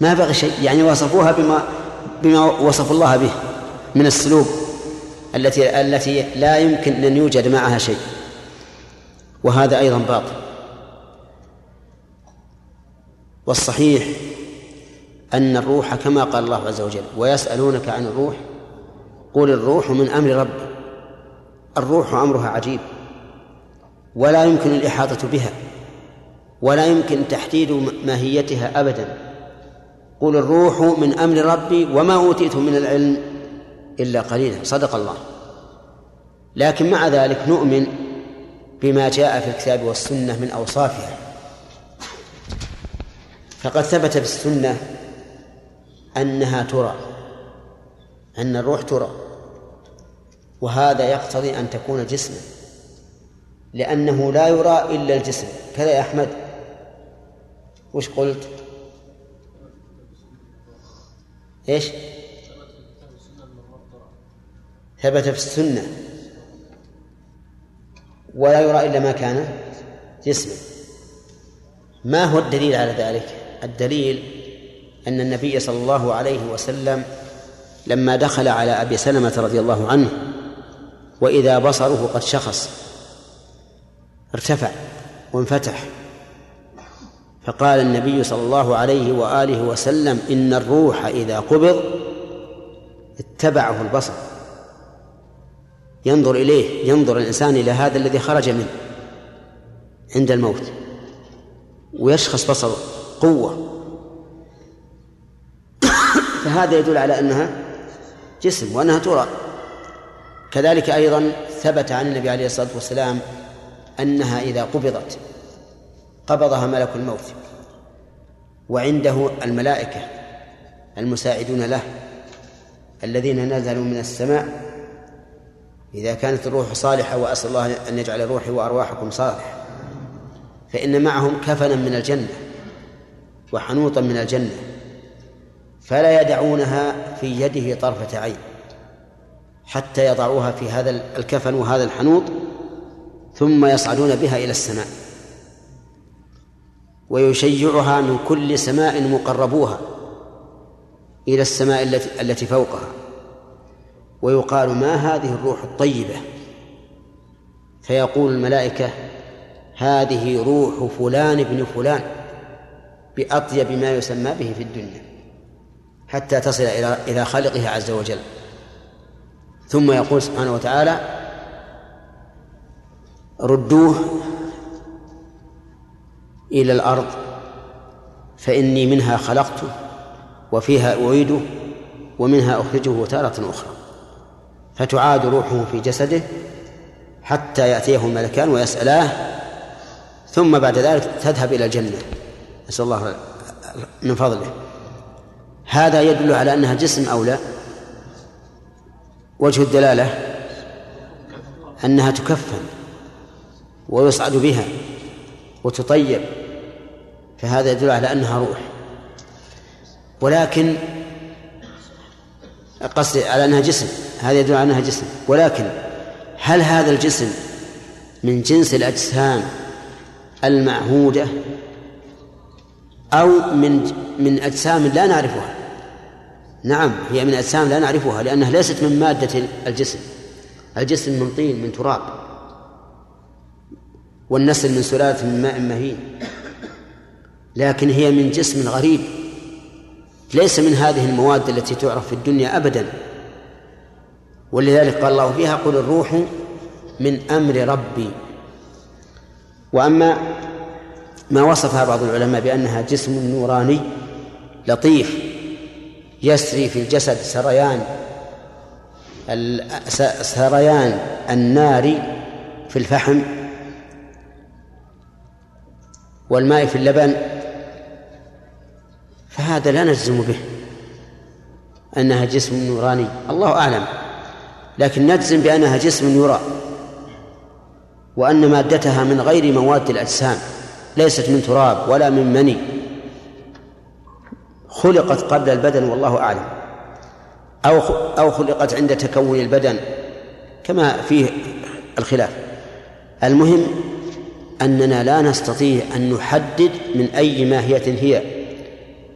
ما بغي شيء يعني وصفوها بما بما وصف الله به من السلوب التي التي لا يمكن أن يوجد معها شيء. وهذا أيضا باطل. والصحيح أن الروح كما قال الله عز وجل ويسألونك عن الروح قل الروح من أمر ربي الروح أمرها عجيب. ولا يمكن الإحاطة بها ولا يمكن تحديد ماهيتها ابدا. قل الروح من أمر ربي وما اوتيتم من العلم الا قليلا صدق الله. لكن مع ذلك نؤمن بما جاء في الكتاب والسنة من أوصافها. فقد ثبت في السنة أنها ترى أن الروح ترى وهذا يقتضي أن تكون جسما لأنه لا يرى إلا الجسم. كذا يا أحمد وش قلت؟ إيش؟ ثبت في السنة ولا يرى إلا ما كان جسما ما هو الدليل على ذلك؟ الدليل أن النبي صلى الله عليه وسلم لما دخل على أبي سلمة رضي الله عنه وإذا بصره قد شخص ارتفع وانفتح فقال النبي صلى الله عليه وآله وسلم إن الروح إذا قبض اتبعه البصر. ينظر إليه ينظر الإنسان إلى هذا الذي خرج منه عند الموت ويشخص بصره قوة. فهذا يدل على أنها جسم وأنها ترى. كذلك أيضا ثبت عن النبي عليه الصلاة والسلام أنها إذا قبضت. قبضها ملك الموت. وعنده الملائكة المساعدون له الذين نزلوا من السماء. إذا كانت الروح صالحة وأسأل الله أن يجعل روحي وأرواحكم صالحة. فإن معهم كفنا من الجنة وحنوطا من الجنة فلا يدعونها في يده طرفة عين حتى يضعوها في هذا الكفن وهذا الحنوط ثم يصعدون بها إلى السماء. ويشيعها من كل سماء مقربوها إلى السماء التي التي فوقها. ويقال ما هذه الروح الطيبة؟ فيقول الملائكة هذه روح فلان ابن فلان بأطيب ما يسمى به في الدنيا حتى تصل إلى إلى خالقها عز وجل. ثم يقول سبحانه وتعالى ردوه إلى الأرض فإني منها خلقته وفيها أعيده ومنها أخرجه تارة أخرى. فتعاد روحه في جسده حتى يأتيه الملكان ويسألاه ثم بعد ذلك تذهب إلى الجنة. نسأل الله من فضله. هذا يدل على أنها جسم أو لا؟ وجه الدلالة أنها تكفن ويصعد بها. وتطيب فهذا يدل على أنها روح. ولكن قصدي على أنها جسم هذا يدل على أنها جسم. ولكن هل هذا الجسم من جنس الأجسام المعهودة أو من من أجسام لا نعرفها؟ نعم هي من أجسام لا نعرفها لأنها ليست من مادة الجسم. الجسم من طين من تراب. والنسل من سلالة من ماء مهين. لكن هي من جسم غريب. ليس من هذه المواد التي تعرف في الدنيا أبدا. ولذلك قال الله فيها قل الروح من أمر ربي. وأما ما وصفها بعض العلماء بأنها جسم نوراني لطيف يسري في الجسد سريان سريان النار في الفحم. والماء في اللبن فهذا لا نجزم به أنها جسم نوراني الله أعلم لكن نجزم بأنها جسم يرى وأن مادتها من غير مواد الأجسام ليست من تراب ولا من مني خلقت قبل البدن والله أعلم أو أو خلقت عند تكون البدن كما فيه الخلاف. المهم أننا لا نستطيع أن نحدد من أي ماهية هي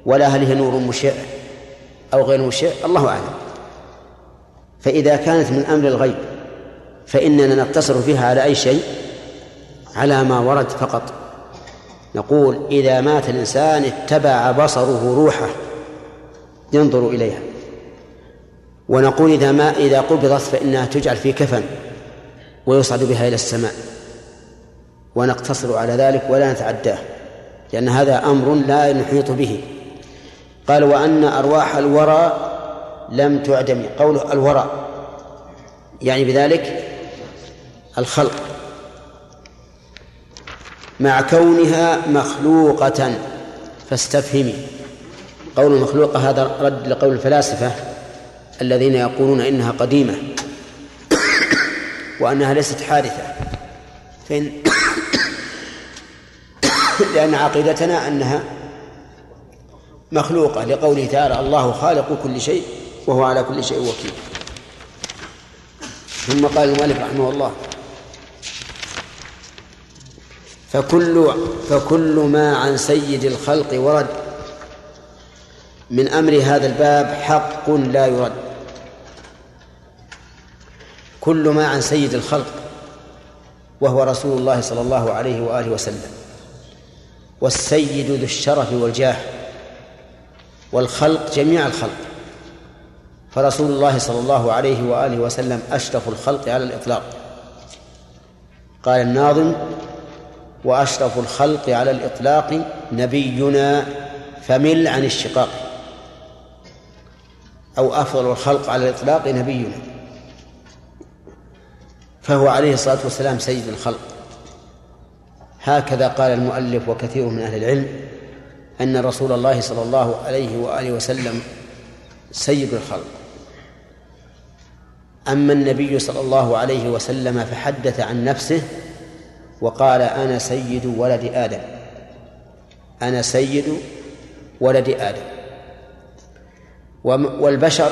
ولا هل هي نور مشع أو غير مشع الله أعلم. فإذا كانت من أمر الغيب فإننا نقتصر فيها على أي شيء؟ على ما ورد فقط. نقول إذا مات الإنسان اتبع بصره روحه ينظر إليها. ونقول إذا ما إذا قبضت فإنها تجعل في كفن ويصعد بها إلى السماء. ونقتصر على ذلك ولا نتعداه لأن هذا أمر لا نحيط به. قال وأن أرواح الورى لم تعدم. قوله الورى يعني بذلك الخلق. مع كونها مخلوقة فاستفهمي. قول المخلوقة هذا رد لقول الفلاسفة الذين يقولون إنها قديمة وأنها ليست حادثة. فإن لأن عقيدتنا أنها مخلوقة لقوله تعالى الله خالق كل شيء وهو على كل شيء وكيل. ثم قال المؤلف رحمه الله فكل فكل ما عن سيد الخلق ورد من أمر هذا الباب حق لا يرد. كل ما عن سيد الخلق وهو رسول الله صلى الله عليه وآله وسلم. والسيد ذو الشرف والجاه والخلق جميع الخلق. فرسول الله صلى الله عليه وآله وسلم أشرف الخلق على الإطلاق. قال الناظم وأشرف الخلق على الإطلاق نبينا فمل عن الشقاق. أو أفضل الخلق على الإطلاق نبينا. فهو عليه الصلاة والسلام سيد الخلق. هكذا قال المؤلف وكثير من أهل العلم أن رسول الله صلى الله عليه وآله وسلم سيد الخلق. أما النبي صلى الله عليه وسلم فحدث عن نفسه وقال أنا سيد ولد آدم. أنا سيد ولد آدم. والبشر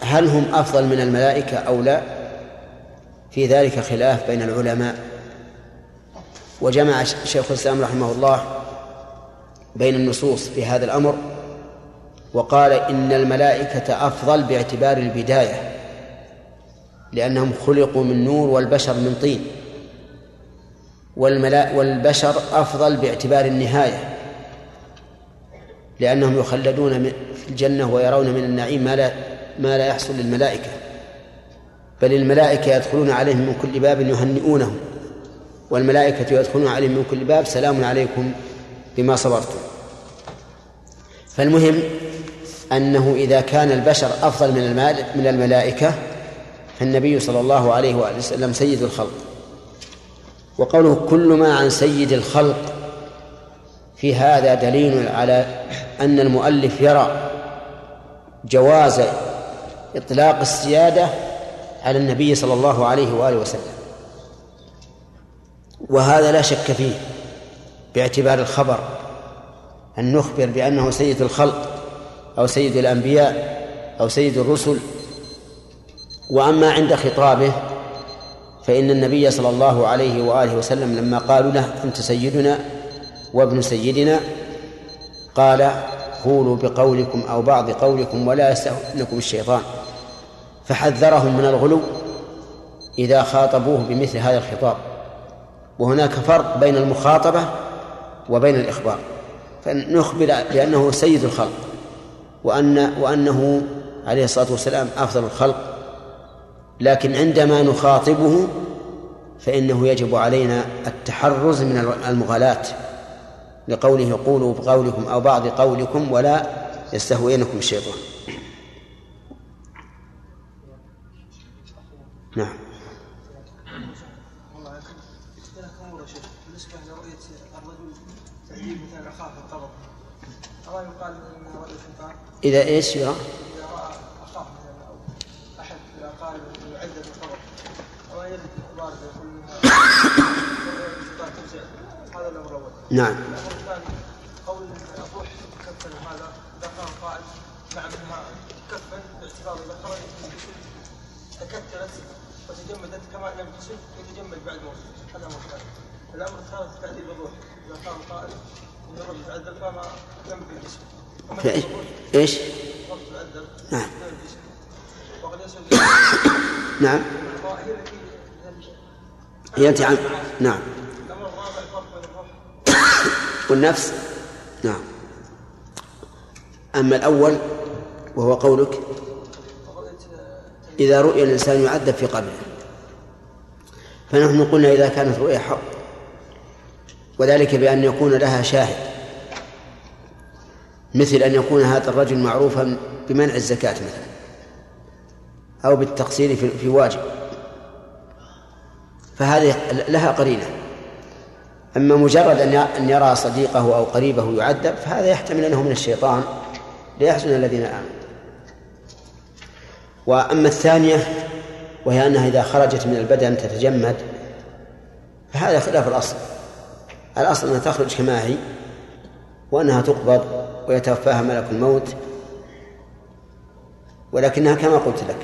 هل هم أفضل من الملائكة أو لا؟ في ذلك خلاف بين العلماء. وجمع شيخ الإسلام رحمه الله بين النصوص في هذا الأمر وقال إن الملائكة أفضل باعتبار البداية لأنهم خلقوا من نور والبشر من طين. والملا والبشر أفضل باعتبار النهاية لأنهم يخلدون في الجنة ويرون من النعيم ما لا ما لا يحصل للملائكة. بل الملائكة يدخلون عليهم من كل باب يهنئونهم. والملائكة يدخلون عليهم من كل باب سلام عليكم بما صبرتم. فالمهم أنه إذا كان البشر أفضل من من الملائكة فالنبي صلى الله عليه وآله وسلم سيد الخلق. وقوله كل ما عن سيد الخلق في هذا دليل على أن المؤلف يرى جواز إطلاق السيادة على النبي صلى الله عليه وآله وسلم. وهذا لا شك فيه باعتبار الخبر أن نخبر بأنه سيد الخلق أو سيد الأنبياء أو سيد الرسل. وأما عند خطابه فإن النبي صلى الله عليه وآله وسلم لما قالوا له أنت سيدنا وابن سيدنا قال قولوا بقولكم أو بعض قولكم ولا يستهلكم الشيطان فحذرهم من الغلو إذا خاطبوه بمثل هذا الخطاب. وهناك فرق بين المخاطبة وبين الإخبار. فنخبر بأنه سيد الخلق وأن وأنه عليه الصلاة والسلام أفضل الخلق. لكن عندما نخاطبه فإنه يجب علينا التحرز من المغالاة لقوله قولوا بقولكم أو بعض قولكم ولا يستهوينكم الشيطان. نعم. إذا إيش يرى؟ نعم. قول الروح هذا اذا كان باعتبار اذا خرجت من تكتلت وتجمدت كما لم تصل يتجمد بعد موته هذا أمر ثاني الأمر الثالث تعديل الروح. إذا كان قائل إن الروح تعذب فما لم بالجسم إيش؟ نعم. نعم. هي التي عن نعم. والنفس؟ نعم. أما الأول وهو قولك إذا رؤي الإنسان يعذب في قبره. فنحن قلنا إذا كانت رؤيا حق وذلك بأن يكون لها شاهد. مثل أن يكون هذا الرجل معروفا بمنع الزكاة مثلا أو بالتقصير في واجب. فهذه لها قرينة. أما مجرد أن يرى صديقه أو قريبه يعذب فهذا يحتمل أنه من الشيطان ليحزن الذين آمنوا. وأما الثانية وهي أنها إذا خرجت من البدن تتجمد فهذا خلاف الأصل. الأصل أنها تخرج كما هي وأنها تقبض ويتوفاها ملك الموت. ولكنها كما قلت لك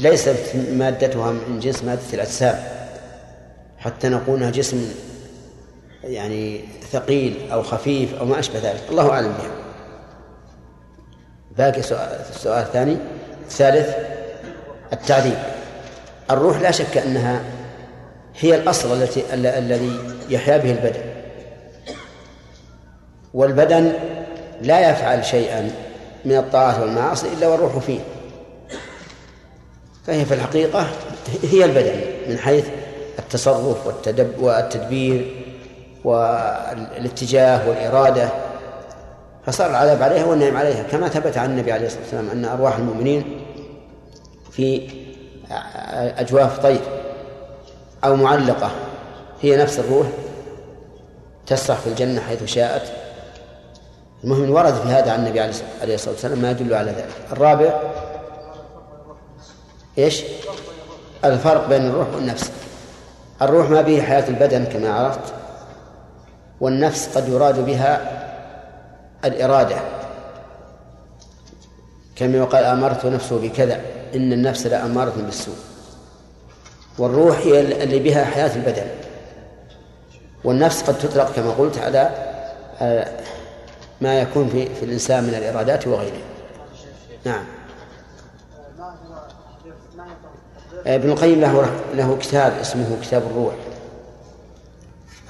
ليست مادتها من جنس مادة الأجسام حتى نقول انها جسم يعني ثقيل أو خفيف أو ما أشبه ذلك. الله أعلم بها. باقي سؤال السؤال الثاني الثالث التعذيب. الروح لا شك أنها هي الأصل التي الذي يحيا به البدن. والبدن لا يفعل شيئا من الطاعات والمعاصي إلا والروح فيه. فهي في الحقيقة هي البدن من حيث التصرف والتدب والتدبير والاتجاه والإرادة. فصار العذاب عليها والنعم عليها كما ثبت عن النبي عليه الصلاة والسلام أن أرواح المؤمنين في أجواف طير أو معلقة هي نفس الروح تسرح في الجنة حيث شاءت. المهم ورد في هذا عن النبي عليه الصلاة والسلام ما يدل على ذلك. الرابع إيش؟ الفرق بين الروح والنفس. الروح ما به حياة البدن كما عرفت والنفس قد يراد بها الإرادة. كما يقال أمرت نفسه بكذا إن النفس لأمارة بالسوء. والروح هي اللي بها حياة البدن. والنفس قد تطلق كما قلت على ما يكون في, في الإنسان من الإرادات وغيره. نعم. ابن القيم له له كتاب اسمه كتاب الروح.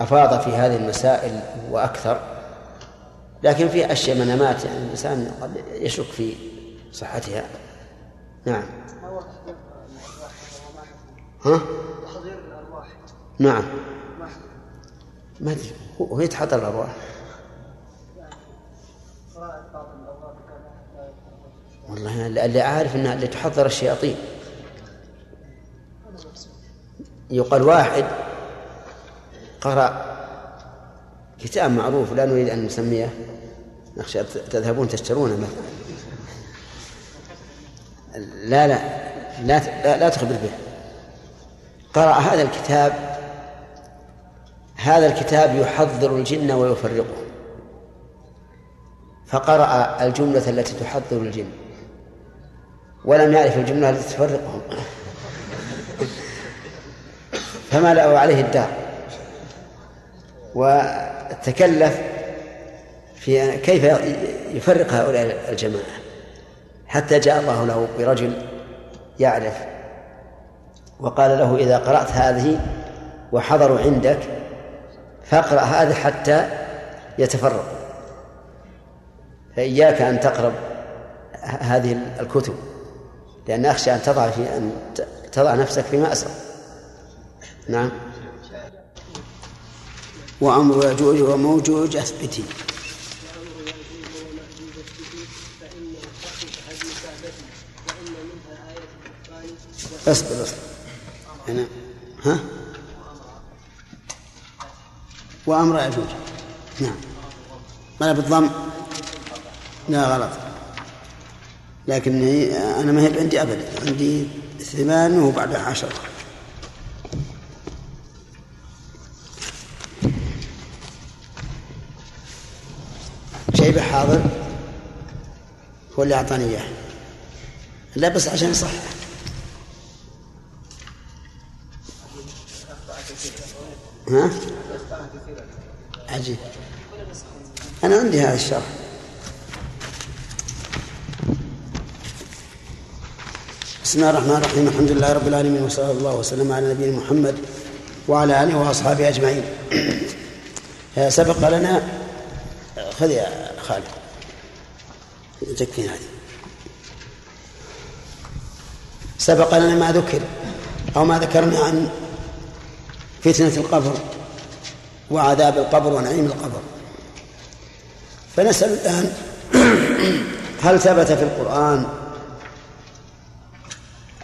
أفاض في هذه المسائل وأكثر. لكن في أشياء منامات يعني الإنسان قد يشك في صحتها. نعم. ها؟ نعم. ما أدري. هو يتحضر الأرواح. والله اللي أعرف أنها اللي تحضر الشياطين. يقال واحد قرأ كتاب معروف لا نريد أن نسميه نخشى تذهبون تشترونه مثلا. لا لا لا لا, لا تخبر به. قرأ هذا الكتاب هذا الكتاب يحضر الجن ويفرقه. فقرأ الجملة التي تحضر الجن. ولم يعرف الجملة التي تفرقهم. فملأوا عليه الدار. وتكلف في كيف يفرق هؤلاء الجماعة. حتى جاء الله له برجل يعرف. وقال له إذا قرأت هذه وحضروا عندك فاقرأ هذا حتى يتفرق. فإياك أن تقرب هذه الكتب. لأن أخشى أن تضع في أن تضع نفسك في مأسر نعم. وأمر يأجوج وموجوج أثبتي أصبر أصبر. أنا ها؟ وأمر يأجوج نعم. ما بالضم؟ لا غلط. لكن أنا ما هي عندي أبدا عندي ثمان وبعد عشرة شيبة حاضر هو اللي أعطاني إياه. لا بس عشان صح ها؟ عجيب. أنا عندي هذا الشرح. بسم الله الرحمن الرحيم. الحمد لله رب العالمين وصلى الله وسلم على نبينا محمد وعلى آله وأصحابه أجمعين. سبق لنا خذ يا خالد. تكفينا هذه. سبق لنا ما ذكر أو ما ذكرنا عن فتنة القبر وعذاب القبر ونعيم القبر. فنسأل الآن هل ثبت في القرآن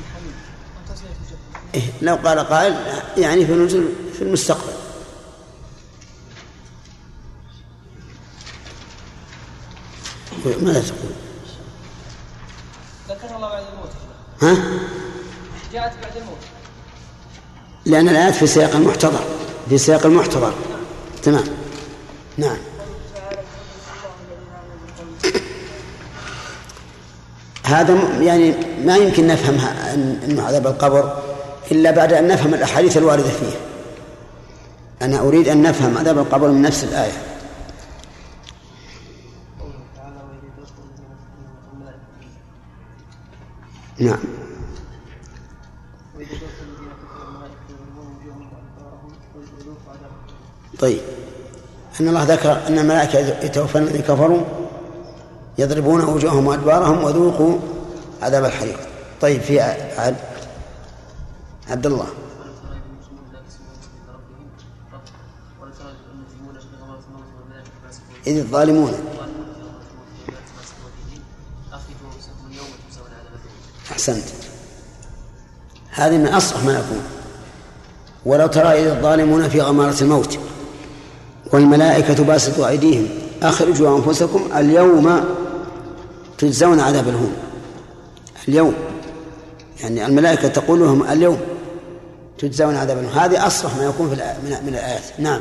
الحميد. إيه لو قال قائل يعني في نزل في المستقبل. ماذا تقول؟ ذكر الله بعد الموت. ها؟ جاءت بعد الموت. لأن الآيات في سياق المحتضر في سياق المحتضر. تمام. نعم. هذا يعني ما يمكن نفهم أنه عذاب القبر إلا بعد أن نفهم الأحاديث الواردة فيه. أنا أريد أن نفهم عذاب القبر من نفس الآية. نعم. طيب. أن الله ذكر أن الملائكة يتوفون الذين كفروا يضربون وجوههم وأدبارهم وذوقوا عذاب الحريق. طيب في عد عبد الله إذ الظالمون. أحسنت. هذه من أصح ما يكون ولو ترى إذ الظالمون في غمارة الموت والملائكة باسطوا أيديهم أخرجوا أنفسكم اليوم تجزون عذاب الهون اليوم. يعني الملائكة تقول لهم اليوم تجزون عذاب الهون. هذه أصرح ما يكون في من, الآيات. نعم.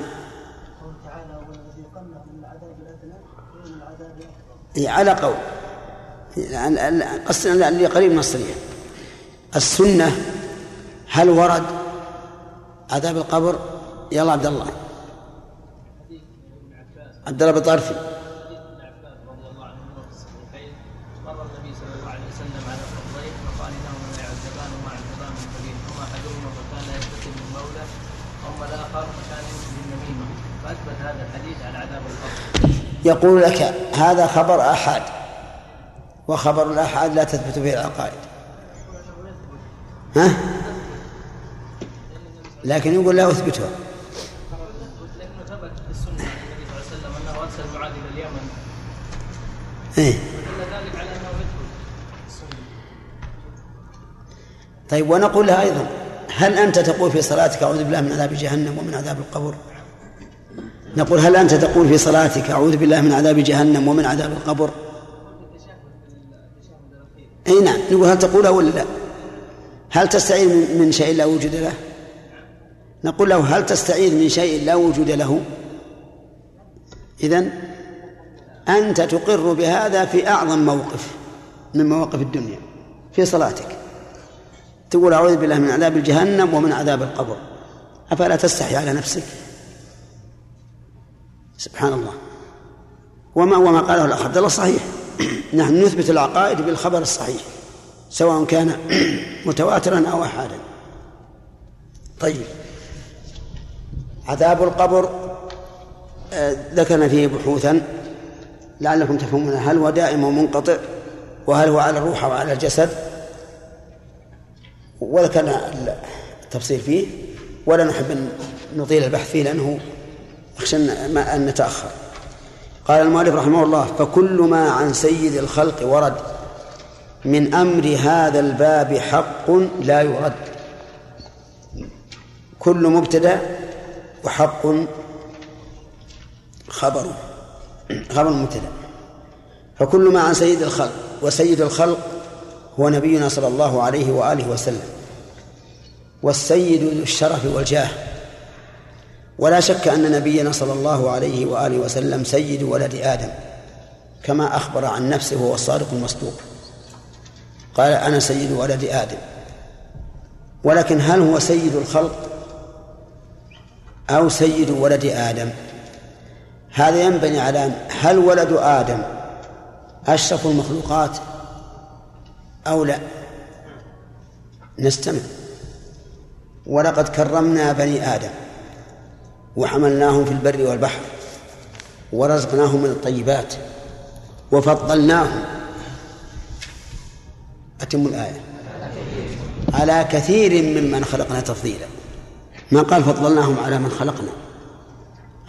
هي على قول. قصدنا اللي قريب من الصريح. السنة هل ورد عذاب القبر؟ يلا عبد الله. عبد الله بطرفي يقول لك هذا خبر آحاد وخبر الآحاد لا تثبت به العقائد ها؟ لكن يقول لا أثبتها إيه؟ طيب ونقول لها أيضا هل أنت تقول في صلاتك أعوذ بالله من عذاب جهنم ومن عذاب القبر نقول هل أنت تقول في صلاتك أعوذ بالله من عذاب جهنم ومن عذاب القبر؟ أي نعم. نقول هل تقولها ولا لا؟ هل تستعيذ من شيء لا وجود له؟ نقول له هل تستعيذ من شيء لا وجود له؟ إذن أنت تقر بهذا في أعظم موقف من مواقف الدنيا في صلاتك. تقول أعوذ بالله من عذاب جهنم ومن عذاب القبر. أفلا تستحي على نفسك؟ سبحان الله. وما وما قاله الأخ عبد الله صحيح. نحن نثبت العقائد بالخبر الصحيح سواء كان متواترا أو أحادا. طيب. عذاب القبر آه، ذكرنا فيه بحوثا. لعلكم تفهمون هل هو دائم ومنقطع؟ وهل هو على الروح أو على الجسد؟ وذكرنا التفصيل فيه. ولا نحب أن نطيل البحث فيه لأنه أخشى أن نتأخر. قال المؤلف رحمه الله فكل ما عن سيد الخلق ورد من أمر هذا الباب حق لا يرد. كل مبتدأ وحق خبر خبر مبتدأ. فكل ما عن سيد الخلق وسيد الخلق هو نبينا صلى الله عليه وآله وسلم. والسيد ذو الشرف والجاه. ولا شك أن نبينا صلى الله عليه وآله وسلم سيد ولد آدم كما أخبر عن نفسه وهو الصادق المصدوق قال أنا سيد ولد آدم. ولكن هل هو سيد الخلق أو سيد ولد آدم؟ هذا ينبني على هل ولد آدم أشرف المخلوقات أو لا؟ نستمع. ولقد كرمنا بني آدم. وحملناهم في البر والبحر ورزقناهم من الطيبات وفضلناهم. أتم الآية. على كثير ممن خلقنا تفضيلا. ما قال فضلناهم على من خلقنا.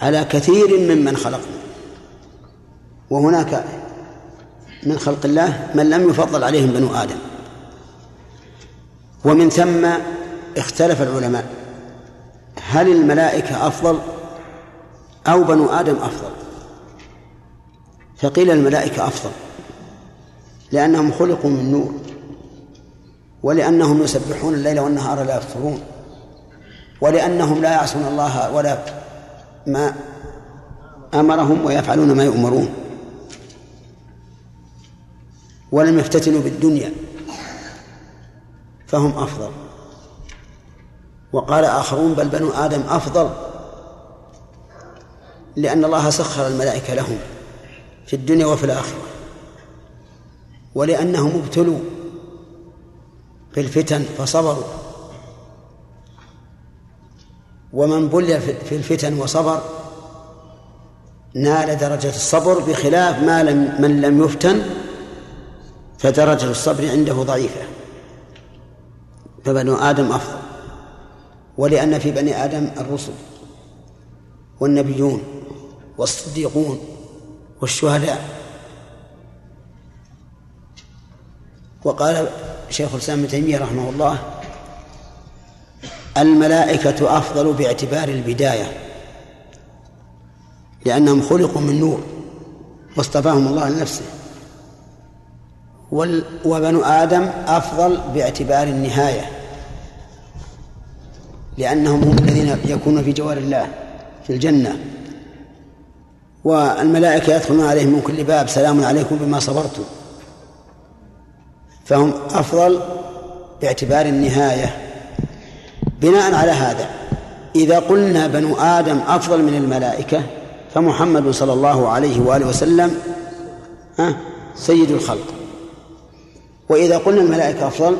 على كثير ممن خلقنا. وهناك من خلق الله من لم يفضل عليهم بنو آدم. ومن ثم اختلف العلماء. هل الملائكة أفضل أو بنو آدم أفضل؟ فقيل الملائكة أفضل لأنهم خلقوا من نور ولأنهم يسبحون الليل والنهار لا يفترون ولأنهم لا يعصون الله ولا ما أمرهم ويفعلون ما يؤمرون ولم يفتتنوا بالدنيا فهم أفضل. وقال آخرون بل بنو آدم أفضل لأن الله سخر الملائكة لهم في الدنيا وفي الآخرة ولأنهم ابتلوا في الفتن فصبروا. ومن بلي في الفتن وصبر نال درجة الصبر بخلاف ما لم من لم يفتن فدرجة الصبر عنده ضعيفة فبنو آدم أفضل. ولأن في بني آدم الرسل والنبيون والصديقون والشهداء. وقال شيخ الإسلام ابن تيمية رحمه الله الملائكة أفضل باعتبار البداية لأنهم خلقوا من نور واصطفاهم الله لنفسه وبنو آدم أفضل باعتبار النهاية. لأنهم هم الذين يكونون في جوار الله في الجنة. والملائكة يدخلون عليهم من كل باب سلام عليكم بما صبرتم. فهم أفضل باعتبار النهاية. بناء على هذا إذا قلنا بنو آدم أفضل من الملائكة فمحمد صلى الله عليه وآله وسلم سيد الخلق. وإذا قلنا الملائكة أفضل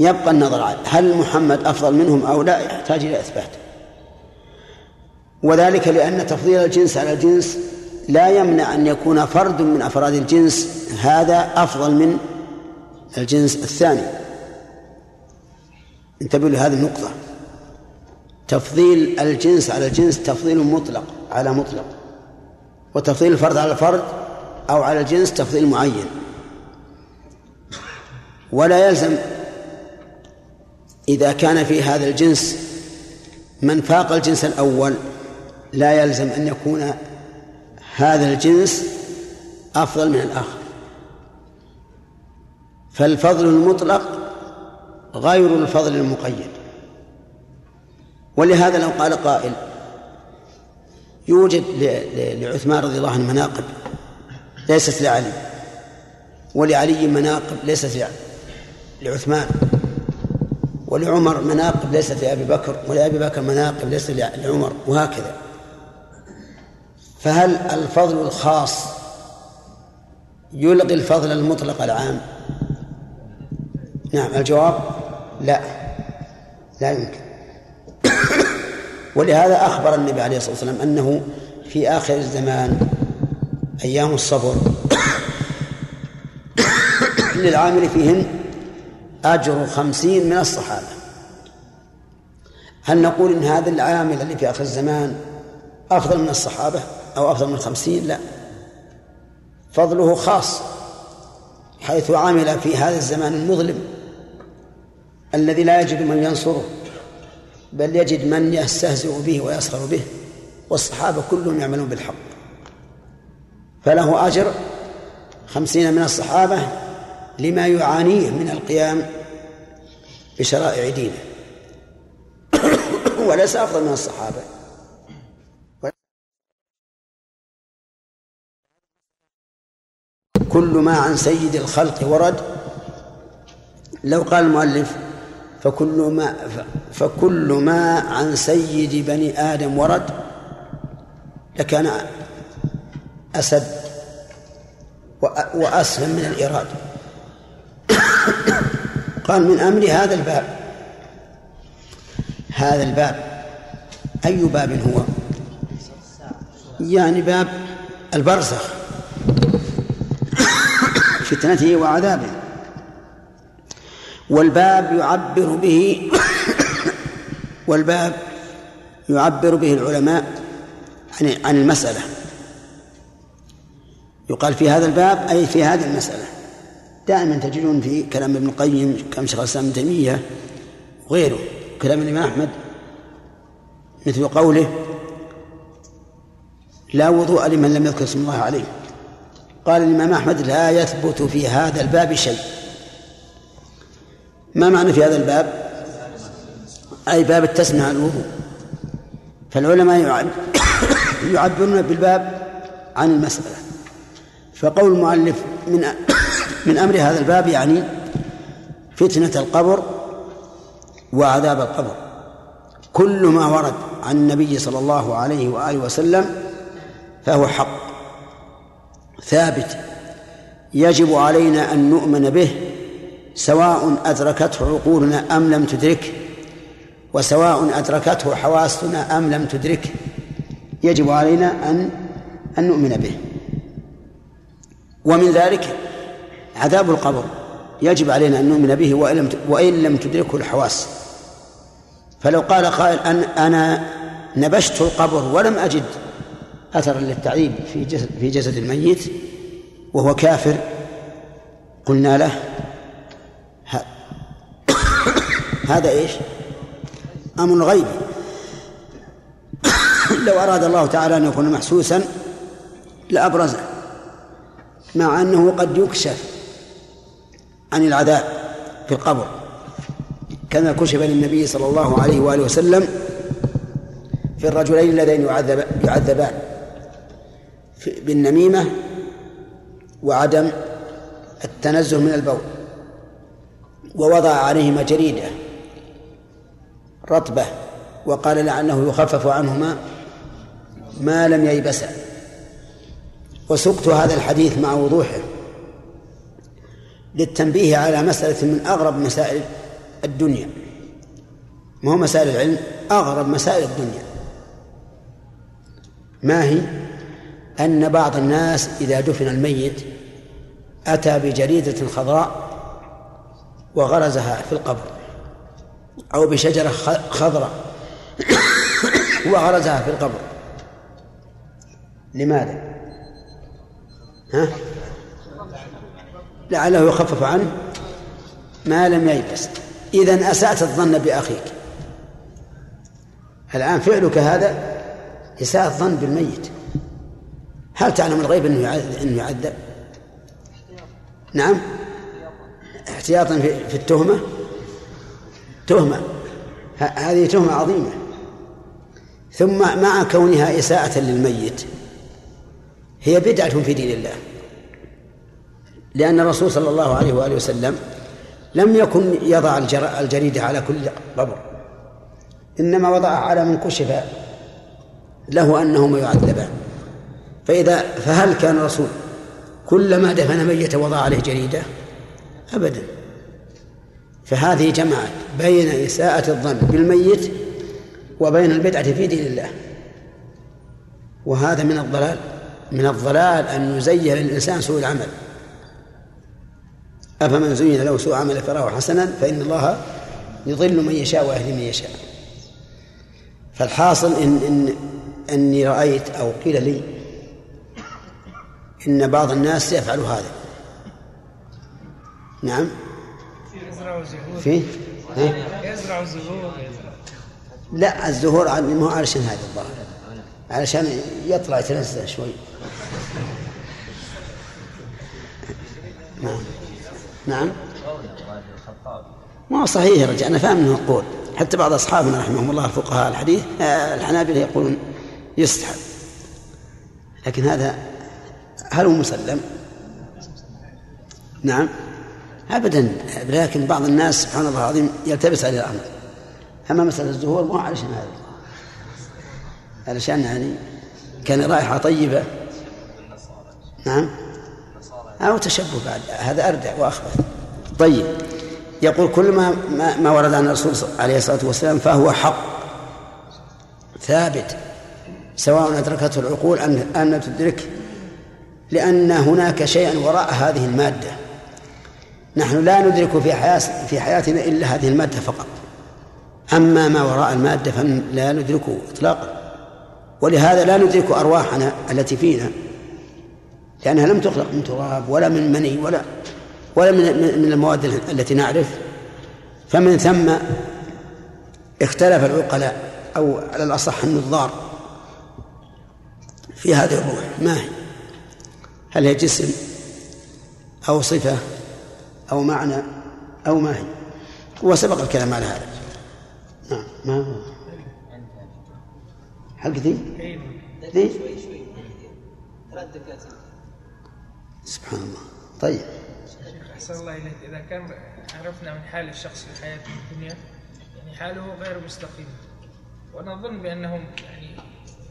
يبقى النظر هل محمد أفضل منهم أو لا يحتاج إلى إثبات. وذلك لأن تفضيل الجنس على الجنس لا يمنع أن يكون فرد من أفراد الجنس هذا أفضل من الجنس الثاني. انتبهوا لهذه النقطة. تفضيل الجنس على الجنس تفضيل مطلق على مطلق. وتفضيل الفرد على الفرد أو على الجنس تفضيل معين. ولا يلزم إذا كان في هذا الجنس من فاق الجنس الأول لا يلزم أن يكون هذا الجنس أفضل من الآخر. فالفضل المطلق غير الفضل المقيد. ولهذا لو قال قائل يوجد لعثمان رضي الله عنه مناقب ليست لعلي ولعلي مناقب ليست لعثمان. ولعمر مناقب ليست لأبي بكر ولأبي بكر مناقب ليست لعمر وهكذا. فهل الفضل الخاص يلغي الفضل المطلق العام؟ نعم الجواب لا لا يمكن. ولهذا أخبر النبي عليه الصلاة والسلام أنه في آخر الزمان أيام الصبر للعامل فيهن أجر خمسين من الصحابة. هل نقول إن هذا العامل اللي في آخر الزمان أفضل من الصحابة أو أفضل من الخمسين؟ لا. فضله خاص حيث عمل في هذا الزمان المظلم الذي لا يجد من ينصره بل يجد من يستهزئ به ويسخر به والصحابة كلهم يعملون بالحق. فله أجر خمسين من الصحابة لما يعانيه من القيام بشرائع دينه. وليس أفضل من الصحابة. كل ما عن سيد الخلق ورد. لو قال المؤلف فكل ما فكل ما عن سيد بني آدم ورد لكان أسد وأسلم من الإيراد. قال من أمر هذا الباب. هذا الباب. أي باب هو؟ يعني باب البرزخ. فتنته وعذابه. والباب يعبر به والباب يعبر به العلماء عن المسألة. يقال في هذا الباب أي في هذه المسألة. دائما تجدون في كلام ابن القيم كلام شيخ الإسلام ابن تيمية وغيره. كلام الإمام أحمد مثل قوله لا وضوء لمن لم يذكر اسم الله عليه. قال الإمام أحمد لا يثبت في هذا الباب شيء. ما معنى في هذا الباب؟ أي باب التسمية عن الوضوء. فالعلماء يعبرون بالباب عن المسألة. فقول المؤلف من من أمر هذا الباب يعني فتنة القبر وعذاب القبر. كل ما ورد عن النبي صلى الله عليه وآله وسلم فهو حق ثابت. يجب علينا أن نؤمن به سواء أدركته عقولنا أم لم تدركه وسواء أدركته حواسنا أم لم تدركه يجب علينا أن أن نؤمن به. ومن ذلك عذاب القبر يجب علينا أن نؤمن به وإن لم تدركه الحواس. فلو قال قائل أن أنا نبشت القبر ولم أجد أثرا للتعذيب في جسد في جسد الميت وهو كافر قلنا له هذا إيش؟ أمر غيبي لو أراد الله تعالى أن يكون محسوسا لأبرزه مع أنه قد يكشف. عن العذاب في القبر. كما كشف للنبي صلى الله عليه وآله وسلم في الرجلين اللذين يعذب يعذبان. بالنميمة وعدم التنزه من البول. ووضع عليهما جريدة رطبة وقال لعله يخفف عنهما ما لم ييبسا. وسقت هذا الحديث مع وضوحه. للتنبيه على مسألة من أغرب مسائل الدنيا. ما هو مسائل العلم؟ أغرب مسائل الدنيا. ما هي؟ أن بعض الناس إذا دفن الميت أتى بجريدة خضراء وغرزها في القبر أو بشجرة خضراء وغرزها في القبر. لماذا؟ ها؟ لعله يخفف عنه ما لم ييبس إذا أسأت الظن بأخيك. الآن فعلك هذا إساءة الظن بالميت. هل تعلم الغيب أنه يعذب؟ نعم. احتياطا في التهمة. تهمة. هذه تهمة عظيمة. ثم مع كونها إساءة للميت هي بدعة في دين الله. لأن الرسول صلى الله عليه وآله وسلم لم يكن يضع الجريدة على كل قبر إنما وضعها على من كشف له أنهما يعذبان. فإذا فهل كان الرسول كلما دفن ميتا وضع عليه جريدة؟ أبدا. فهذه جمعت بين إساءة الظن بالميت وبين البدعة في دين الله. وهذا من الضلال من الضلال أن يزين للإنسان سوء العمل. أفمن زين له سوء عمل فراه حسنا فإن الله يضل من يشاء ويهدي من يشاء. فالحاصل إن, إن أني رأيت أو قيل لي إن بعض الناس يفعل هذا. نعم. في؟ يزرع الزهور لا الزهور مو علشان هذا الظاهر. علشان يطلع يتنزه شوي. نعم. نعم. ما هو صحيح يا أنا فاهم أنه قول حتى بعض أصحابنا رحمهم الله الفقهاء الحديث آه، الحنابلة يقولون يستحب. لكن هذا هل هو مسلم؟ نعم. أبدا لكن بعض الناس سبحان الله العظيم يلتبس عليه الأمر. أما مسألة الزهور مو علشان هذا؟ علشان يعني كان رائحة طيبة. نعم. أو تشبه بعد. هذا أردع وأخبث. طيب. يقول كل ما ما ورد عن الرسول عليه الصلاة والسلام فهو حق. ثابت. سواء أدركته العقول أن أن تدركه لأن هناك شيئا وراء هذه المادة. نحن لا ندرك في حياة في حياتنا إلا هذه المادة فقط. أما ما وراء المادة فلا ندركه إطلاقا. ولهذا لا ندرك أرواحنا التي فينا. لأنها لم تخلق من تراب ولا من مني ولا ولا من من المواد التي نعرف. فمن ثم اختلف العقلاء أو على الأصح النظار في هذه الروح ما هي؟ هل هي جسم أو صفة أو معنى أو ما هي؟ وسبق الكلام على هذا. نعم ما هو؟ حلقتي؟ ذي؟ سبحان الله. طيب. أحسن الله إليك. إذا كان عرفنا من حال الشخص في حياته الدنيا يعني حاله غير مستقيم. ونظن بأنه يعني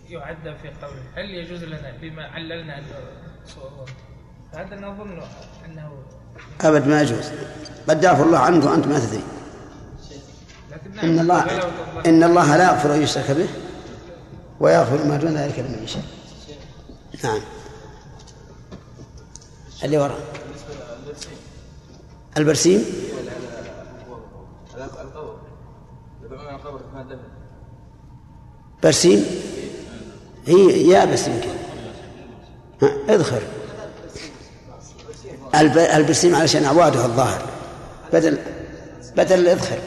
يعد في قوله هل يجوز لنا بما عللنا أنه هذا نظن أنه أبد ما يجوز. قد يغفر الله عنك وأنت ما تدري. إن الله إن الله لا يغفر أن يشرك به ويغفر ما دون ذلك لمن يشاء. نعم. اللي وراء البرسيم؟ برسيم؟ هي يابس يمكن ها ادخل البرسيم علشان أعواده الظاهر. بدل بدل الإذخر.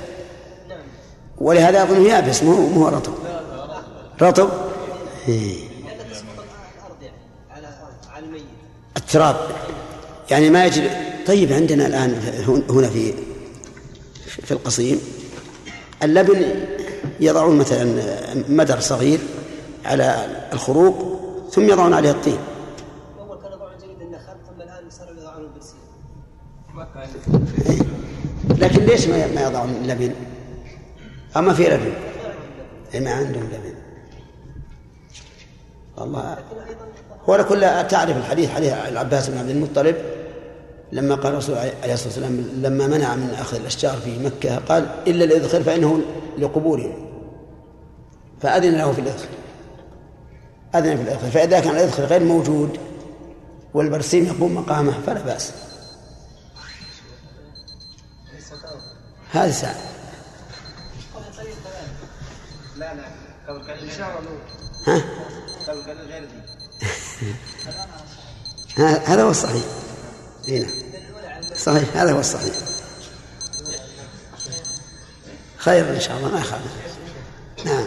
ولهذا أظنه يابس مو مو رطب. رطب؟ إيه. التراب. يعني ما يجري طيب عندنا الآن هنا في في القصيم اللبن يضعون مثلا مدر صغير على الخروق ثم يضعون عليه الطين. لكن ليش ما يضعون لبن؟ أما في لبن. ما عندهم لبن. الله هو كل تعرف الحديث حديث العباس بن عبد المطلب لما قال الرسول عليه الصلاة والسلام لما منع من أخذ الأشجار في مكة قال إلا الاذخر فإنه لقبورهم فأذن له في الاذخر أذن في الاذخر فإذا كان الاذخر غير موجود والبرسيم يقوم مقامه فلا بأس. هذه ساعة. لا لا ها؟ هذا هو الصحيح. هنا صحيح هذا هو الصحيح. خير إن شاء الله ما يخالف نعم.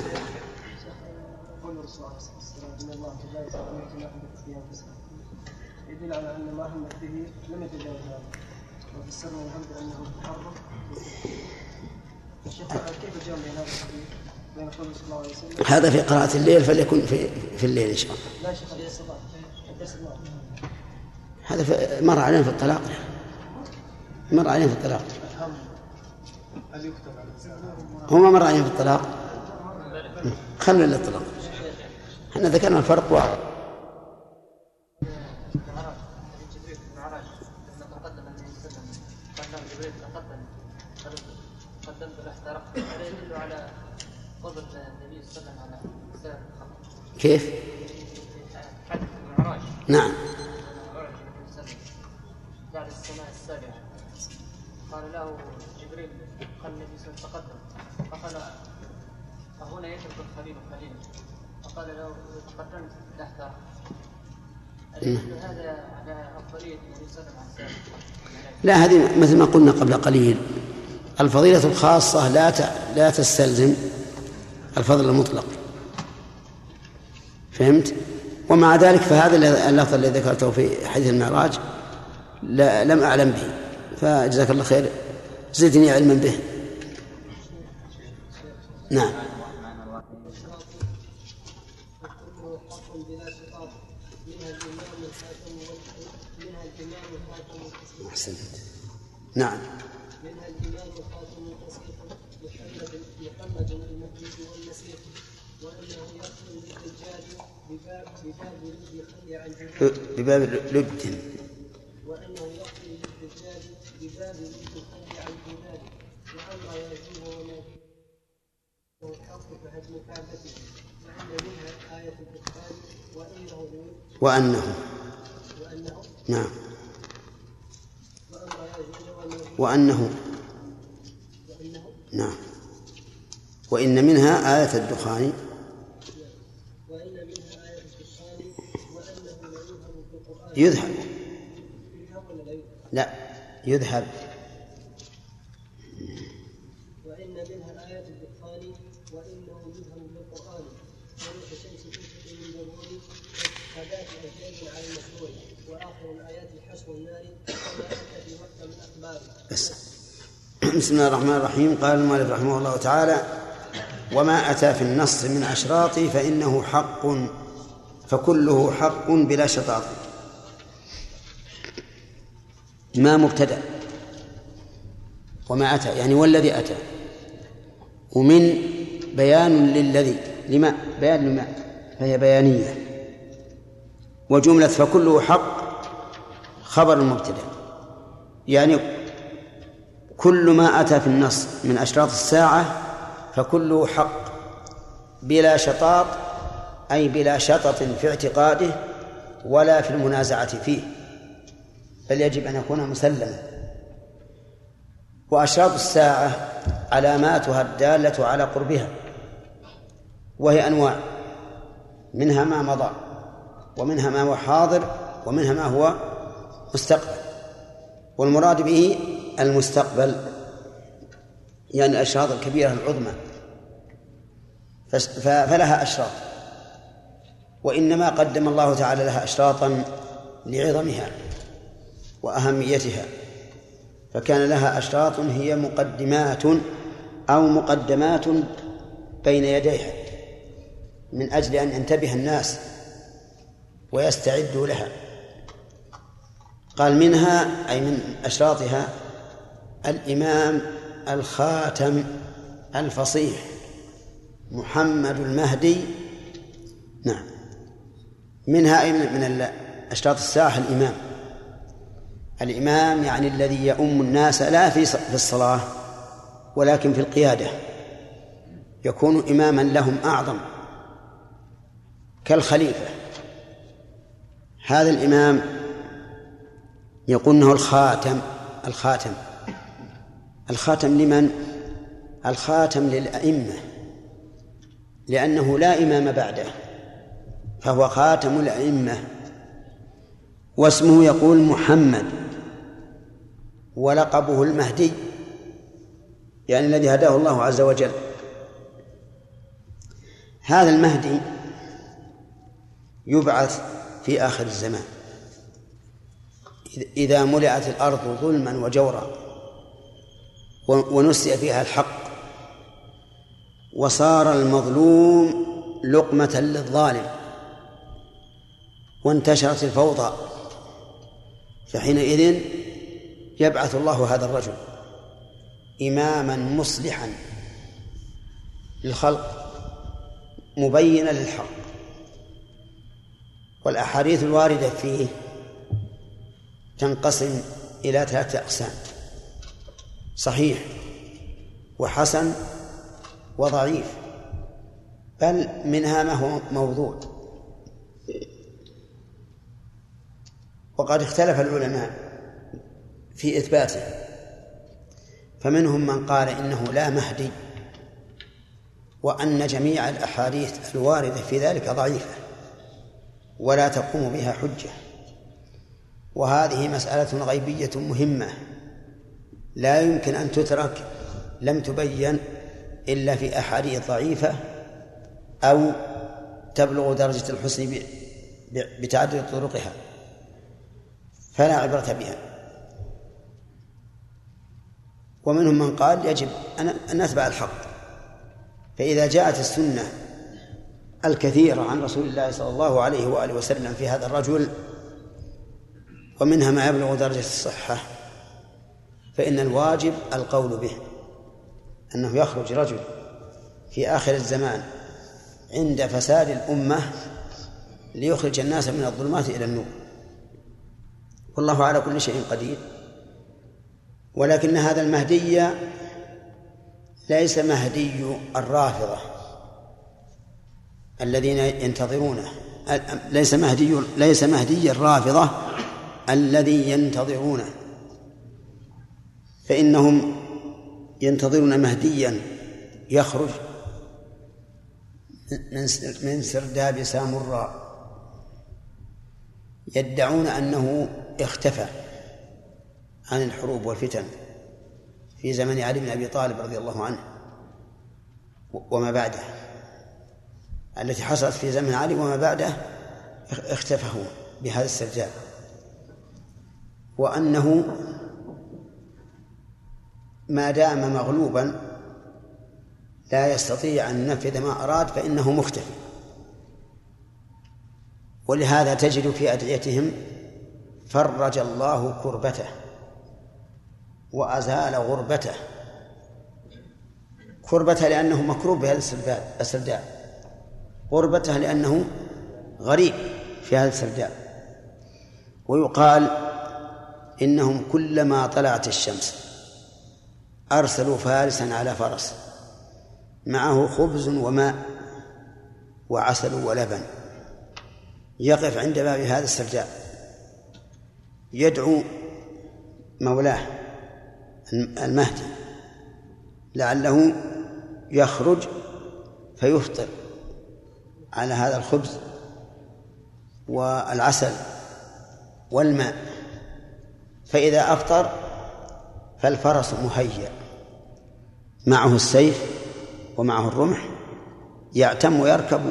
يدل على ان لم هذا انه محرم كيف الجمع بين هذا الحديث صلى الله عليه وسلم هذا في قراءة الليل فليكن في في الليل إن شاء الله. لا شيخ هذا مر علينا في الطلاق. مر علينا في الطلاق. هو ما مر علينا في الطلاق. خلوا الطلاق. إحنا ذكرنا الفرق واضح كيف؟ نعم. له جبريل قال النبي صلى الله عليه وسلم تقدم فقال فهنا يترك الخليل خليلا فقال له تقدمت تحت هذا على أفضلية النبي صلى الله عليه وسلم؟ لا هذه مثل ما قلنا قبل قليل. الفضيلة الخاصة لا لا تستلزم الفضل المطلق. فهمت؟ ومع ذلك فهذا اللفظ الذي ذكرته في حديث المعراج لا لم أعلم به. فجزاك الله خير. زدني علما به. نعم. أحسنت نعم. منها الإمام محمد محمد وأنه بباب بباب عن بباب وأنه يقتل بالدجال بباب لب عن عباد وأما يجوب وما والحق فهدم كعبته وأن منها آية الدخان وأنه. نعم. وأنه. نعم. وإن منها آية الدخان. يذهب. لا يذهب وإن منها آية الدخان وإنه يذهب بالقرآن وليس شمس تنشق من ضروري كذات أجيال على المشهور وآخر الآيات حشر النار كما أتى في مكة من أخبار بس بسم الله الرحمن الرحيم. قال المؤلف رحمه الله تعالى وما أتى في النص من أشراط فإنه حق فكله حق بلا شطاط. ما مبتدأ. وما أتى يعني والذي أتى. ومن بيان للذي لما؟ بيان لما؟ فهي بيانية. وجملة فكله حق خبر المبتدأ يعني كل ما أتى في النص من أشراط الساعة فكله حق بلا شطاط أي بلا شطط في اعتقاده ولا في المنازعة فيه. بل يجب أن يكون مسلما. وأشراط الساعة علاماتها الدالة على قربها وهي أنواع منها ما مضى ومنها ما هو حاضر ومنها ما هو مستقبل. والمراد به المستقبل يعني الأشراط الكبيرة العظمى. فلها أشراط. وإنما قدم الله تعالى لها أشراطا لعظمها وأهميتها. فكان لها أشراط هي مقدمات أو مقدمات بين يديها من أجل أن ينتبه الناس ويستعدوا لها. قال منها أي من أشراطها الإمام الخاتم الفصيح محمد المهدي. نعم. منها من أشراط الساعة الإمام. الإمام يعني الذي يؤم الناس لا في في الصلاة ولكن في القيادة. يكون إماما لهم أعظم كالخليفة. هذا الإمام يقول إنه الخاتم الخاتم. الخاتم لمن؟ الخاتم للأئمة لأنه لا إمام بعده فهو خاتم الأئمة واسمه يقول محمد ولقبه المهدي يعني الذي هداه الله عز وجل. هذا المهدي يبعث في آخر الزمان إذا ملئت الأرض ظلما وجورا. ونسي فيها الحق. وصار المظلوم لقمة للظالم. وانتشرت الفوضى. فحينئذ يبعث الله هذا الرجل إماما مصلحا للخلق مبينا للحق. والأحاديث الواردة فيه تنقسم إلى ثلاثة أقسام. صحيح وحسن وضعيف بل منها ما هو موضوع. وقد اختلف العلماء في إثباته فمنهم من قال إنه لا مهدي وأن جميع الأحاديث الواردة في ذلك ضعيفة ولا تقوم بها حجة وهذه مسألة غيبية مهمة. لا يمكن أن تترك لم تبين إلا في أحاديث ضعيفة أو تبلغ درجة الحسن بتعدد طرقها. فلا عبرة بها. ومنهم من قال يجب أن نتبع الحق. فإذا جاءت السنة الكثيرة عن رسول الله صلى الله عليه وآله وسلم في هذا الرجل ومنها ما يبلغ درجة الصحة فإن الواجب القول به أنه يخرج رجل في آخر الزمان عند فساد الأمة ليخرج الناس من الظلمات إلى النور. والله على كل شيء قدير. ولكن هذا المهدي ليس مهدي الرافضة الذين ينتظرونه ليس مهدي ليس مهدي الرافضة الذي ينتظرونه. فإنهم ينتظرون مهديا يخرج من سرداب سامراء يدعون أنه اختفى عن الحروب والفتن في زمن علي بن أبي طالب رضي الله عنه وما بعده. التي حصلت في زمن علي وما بعده اختفى هو بهذا السرداب. وأنه ما دام مغلوبا لا يستطيع أن ينفذ ما أراد فإنه مختفي. ولهذا تجد في أدعيتهم فرج الله كربته وأزال غربته. كربته لأنه مكروب بهذا السرداب. غربته لأنه غريب في هذا السرداب. ويقال إنهم كلما طلعت الشمس أرسلوا فارسا على فرس معه خبز وماء وعسل ولبن. يقف عند باب هذا السرداب يدعو مولاه المهدي لعله يخرج فيفطر على هذا الخبز والعسل والماء. فإذا أفطر فالفرس مهيأ. معه السيف ومعه الرمح يعتم ويركب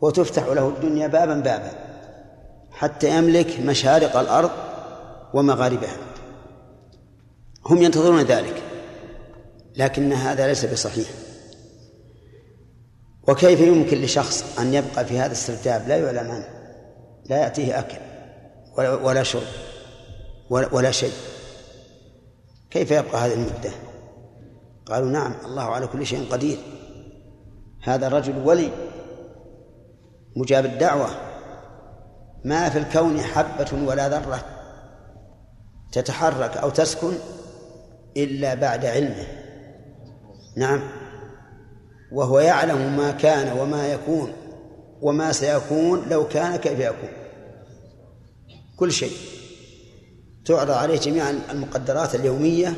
وتفتح له الدنيا بابا بابا حتى يملك مشارق الأرض ومغاربها. هم ينتظرون ذلك لكن هذا ليس بصحيح. وكيف يمكن لشخص أن يبقى في هذا السرداب؟ لا يعلم عنه لا يأتيه أكل ولا, شرب ولا, ولا شيء. كيف يبقى هذه المدة؟ قالوا نعم الله على كل شيء قدير. هذا الرجل ولي مجاب الدعوة. ما في الكون حبة ولا ذرة تتحرك أو تسكن إلا بعد علمه. نعم. وهو يعلم ما كان وما يكون وما سيكون لو كان كيف يكون. كل شيء. تعرض عليه جميع المقدرات اليومية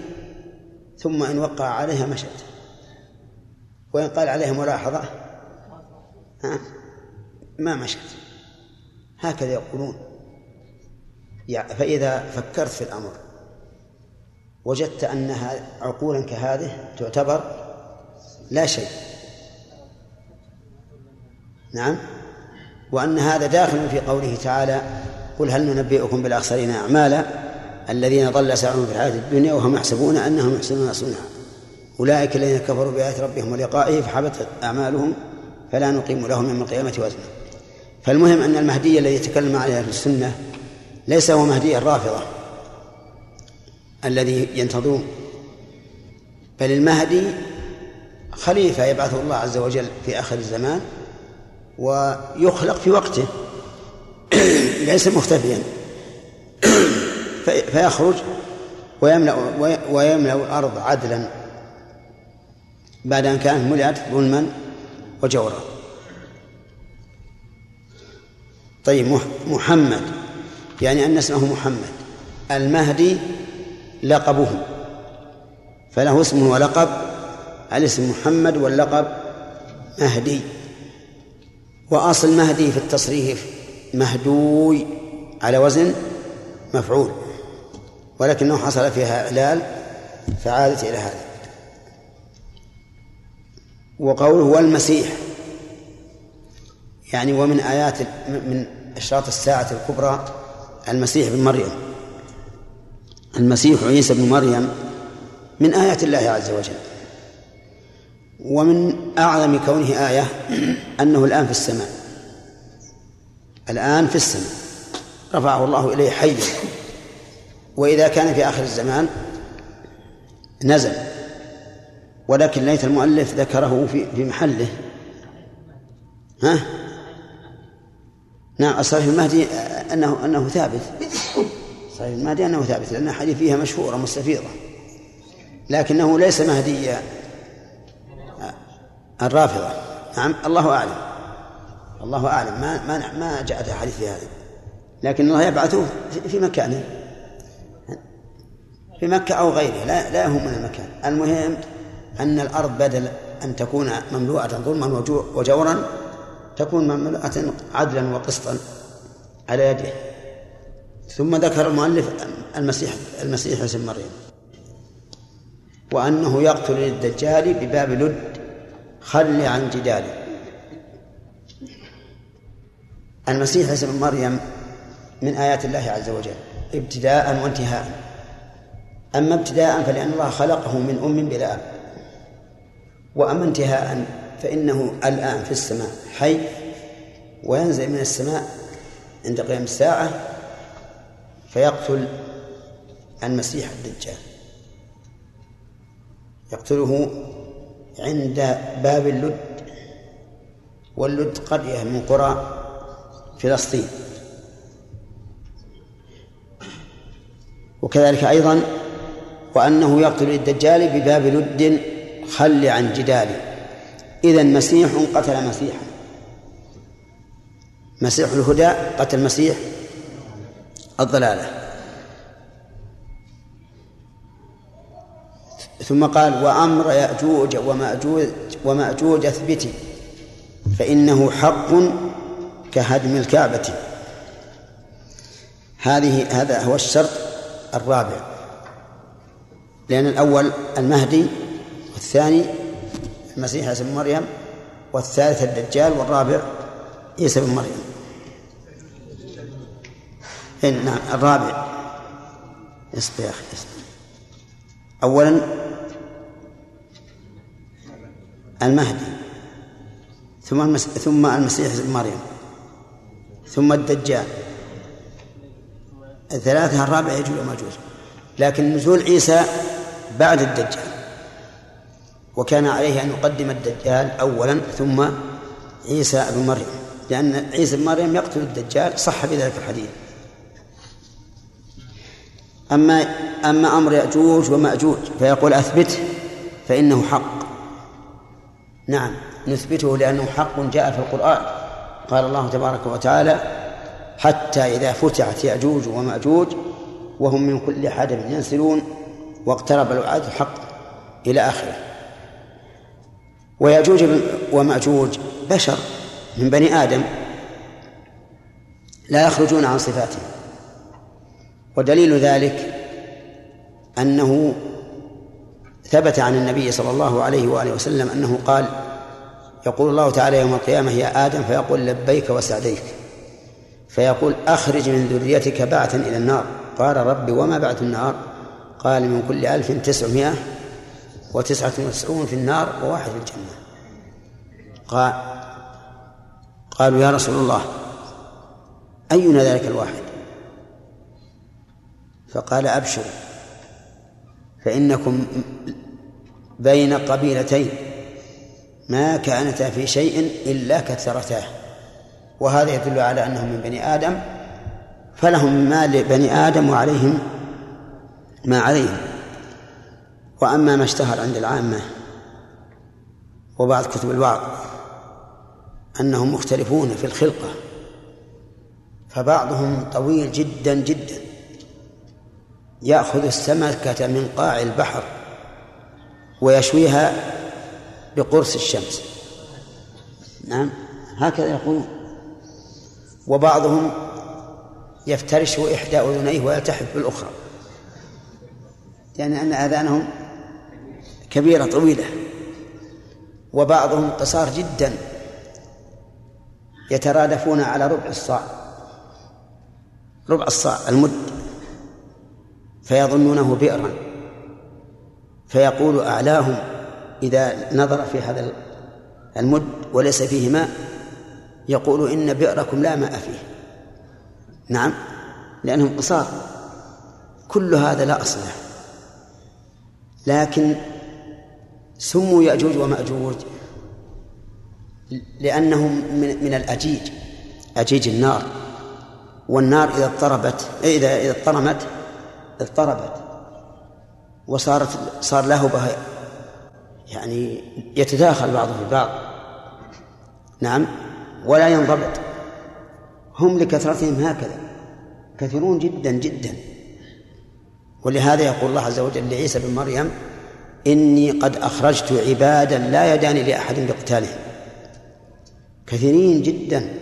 ثم إن وقع عليها مشت وإن قال عليها ملاحظة ما مشت هكذا يقولون. فإذا فكرت في الأمر وجدت أنها عقولا كهذه تعتبر لا شيء. نعم. وأن هذا داخل في قوله تعالى قل هل ننبئكم بالأخسرين أعمالا؟ الذين ضل سعيهم في الحياة الدنيا وهم يحسبون أنهم يحسنون صنعا. أولئك الذين كفروا بآيات ربهم ولقائه فحبطت أعمالهم فلا نقيم لهم يوم القيامة وزنا. فالمهم أن المهدي الذي يتكلم عليه في السنة ليس هو مهدي الرافضة الذي ينتظرون بل المهدي خليفة يبعثه الله عز وجل في آخر الزمان ويخلق في وقته. ليس مختفيا. فيخرج ويملأ ويملأ الأرض عدلا بعد أن كانت ملئت ظلما وجورا. طيب محمد يعني أن اسمه محمد المهدي لقبه فله اسم ولقب الاسم محمد واللقب مهدي. وأصل مهدي في التصريف مهدوي على وزن مفعول. ولكنه حصل فيها إعلال فعادت إلى هذا. وقوله والمسيح يعني ومن آيات من إشراط الساعة الكبرى المسيح بن مريم. المسيح عيسى بن مريم من آيات الله عز وجل. ومن أعظم كونه آية أنه الآن في السماء. الآن في السماء. رفعه الله إليه حيا. وإذا كان في آخر الزمان نزل ولكن ليت المؤلف ذكره في في محله. ها؟ نعم الصحيح المهدي أنه أنه ثابت. صحيح المهدي أنه ثابت لأن الحديث فيها مشهورة مستفيضة. لكنه ليس مهدي الرافضة. نعم الله أعلم. الله أعلم. ما ما ما جاءت أحاديث في هذا. لكن الله يبعثه في مكانه. في مكة أو غيره لا لا يهمنا المكان. المهم أن الأرض بدل أن تكون مملوءة ظلما وجورا تكون مملوءة عدلا وقسطا على يده. ثم ذكر المؤلف المسيح المسيح اسم مريم. وأنه يقتل الدجال بباب لد خل عن جداله. المسيح اسم مريم من آيات الله عز وجل ابتداء وانتهاء. أما ابتداء فلأن الله خلقه من أم بلا أب. وأما انتهاء فإنه الآن في السماء حي وينزل من السماء عند قيام الساعة فيقتل المسيح الدجال. يقتله عند باب اللد واللد قرية من قرى فلسطين. وكذلك أيضا وأنه يقتل الدجال بباب لد خل عن جدال. إذا مسيح قتل مسيحا. مسيح الهدى قتل مسيح. الضلالة. ثم قال وأمر يأجوج ومأجوج ومأجوج اثبتي فإنه حق كهدم الكعبة. هذه هذا هو الشرط الرابع. لأن الأول المهدي والثاني المسيح عيسى بن مريم والثالث الدجال والرابع عيسى بن مريم. إيه، نعم الرابع. اصبر يا أخي اصبر أولا المهدي ثم ثم المسيح ابن مريم ثم الدجال. الثلاثة الرابع يجوز وماجوز لكن نزول عيسى بعد الدجال. وكان عليه أن يقدم الدجال أولا ثم عيسى بن مريم. لأن عيسى بن مريم يقتل الدجال صح بذلك الحديث. أما أما أمر يأجوج ومأجوج فيقول أثبته فإنه حق. نعم نثبته لأنه حق جاء في القرآن. قال الله تبارك وتعالى حتى إذا فتحت يأجوج ومأجوج وهم من كل حدب ينسلون واقترب الوعد الحق إلى آخره. ويأجوج ومأجوج بشر من بني آدم لا يخرجون عن صفاتهم ودليل ذلك أنه ثبت عن النبي صلى الله عليه وآله وسلم أنه قال يقول الله تعالى يوم القيامة يا آدم فيقول لبيك وسعديك. فيقول أخرج من ذريتك بعثا إلى النار. قال ربي وما بعث النار؟ قال من كل ألف تسعمائة وتسعة وتسعون في النار وواحد في الجنة. قال قالوا يا رسول الله أينا ذلك الواحد؟ فقال أبشروا فإنكم بين قبيلتين ما كانتا في شيء إلا كثرتاه وهذا يدل على أنهم من بني آدم فلهم ما لبني آدم وعليهم ما عليهم وأما ما اشتهر عند العامة وبعض كتب الوعظ أنهم مختلفون في الخلقة فبعضهم طويل جدا جدا. يأخذ السمكة من قاع البحر ويشويها بقرص الشمس. نعم هكذا يقولون. وبعضهم يفترش إحدى أذنيه ويلتحف بالأخرى. يعني أن آذانهم كبيرة طويلة. وبعضهم قصار جدا يترادفون على ربع الصاع. ربع الصاع المد. فيظنونه بئرا. فيقول أعلاهم إذا نظر في هذا المد وليس فيه ماء يقول إن بئركم لا ماء فيه. نعم لأنهم قصار. كل هذا لا أصل له. لكن سموا يأجوج ومأجوج لأنهم من, من الأجيج أجيج النار. والنار إذا اضطربت إذا إذا اضطرمت اضطربت. وصارت صار لهبها يعني يتداخل بعضه في بعض. نعم ولا ينضبط. هم لكثرتهم هكذا. كثيرون جدا جدا. ولهذا يقول الله عز وجل لعيسى بن مريم إني قد أخرجت عبادا لا يداني لأحد بقتالهم كثيرين جدا.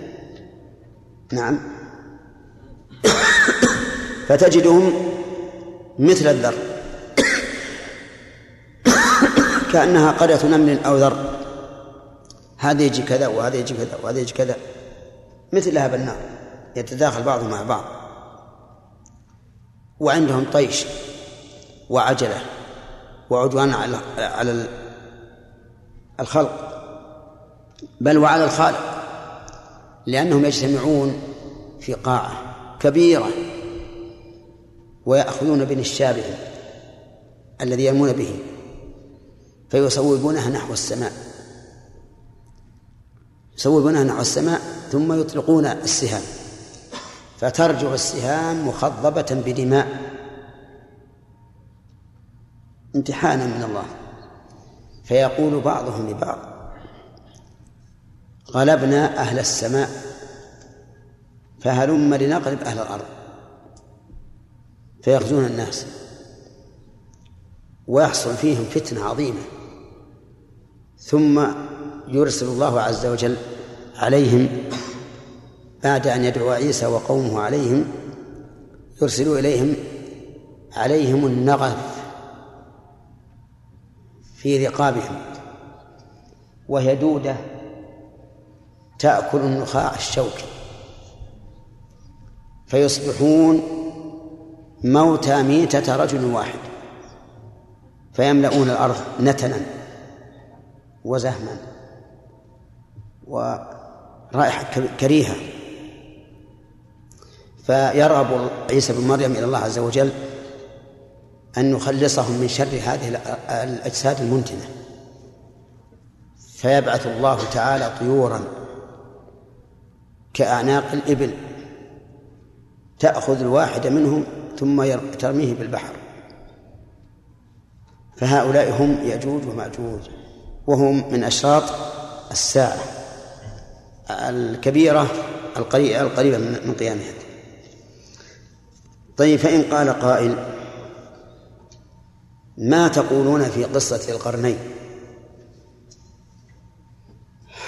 نعم. فتجدهم مثل الذر. كأنها قرية نمل أو ذر. هذا يجي كذا وهذا يجي كذا وهذا يجي كذا. مثل لهب النار يتداخل بعضهم مع بعض. وعندهم طيش وعجلة وعدوان على على الخلق بل وعلى الخالق لأنهم يجتمعون في قاعة كبيرة ويأخذون بنشابهم الذي يرمون به فيصوبونها نحو السماء. يصوبونها نحو السماء ثم يطلقون السهام. فترجع السهام مخضبة بدماء. امتحانا من الله. فيقول بعضهم لبعض غلبنا أهل السماء فهلم لنغلب أهل الأرض. فيغزون الناس. ويحصل فيهم فتنة عظيمة. ثم يرسل الله عز وجل عليهم بعد أن يدعو عيسى وقومه عليهم يرسل إليهم عليهم النغف في رقابهم وهي دودة تأكل النخاع الشوكي فيصبحون موتى ميتة رجل واحد فيملؤون الأرض نتنا وزهما ورائحة كريهة. فيرغب عيسى بن مريم إلى الله عز وجل أن يخلصهم من شر هذه الأجساد المنتنة. فيبعث الله تعالى طيورا كأعناق الإبل تأخذ الواحد منهم ثم ترميه بالبحر. فهؤلاء هم يأجوج ومأجوج وهم من أشراط الساعة الكبيرة القريبة من قيامها. طيب فإن قال قائل ما تقولون في قصة القرنين؟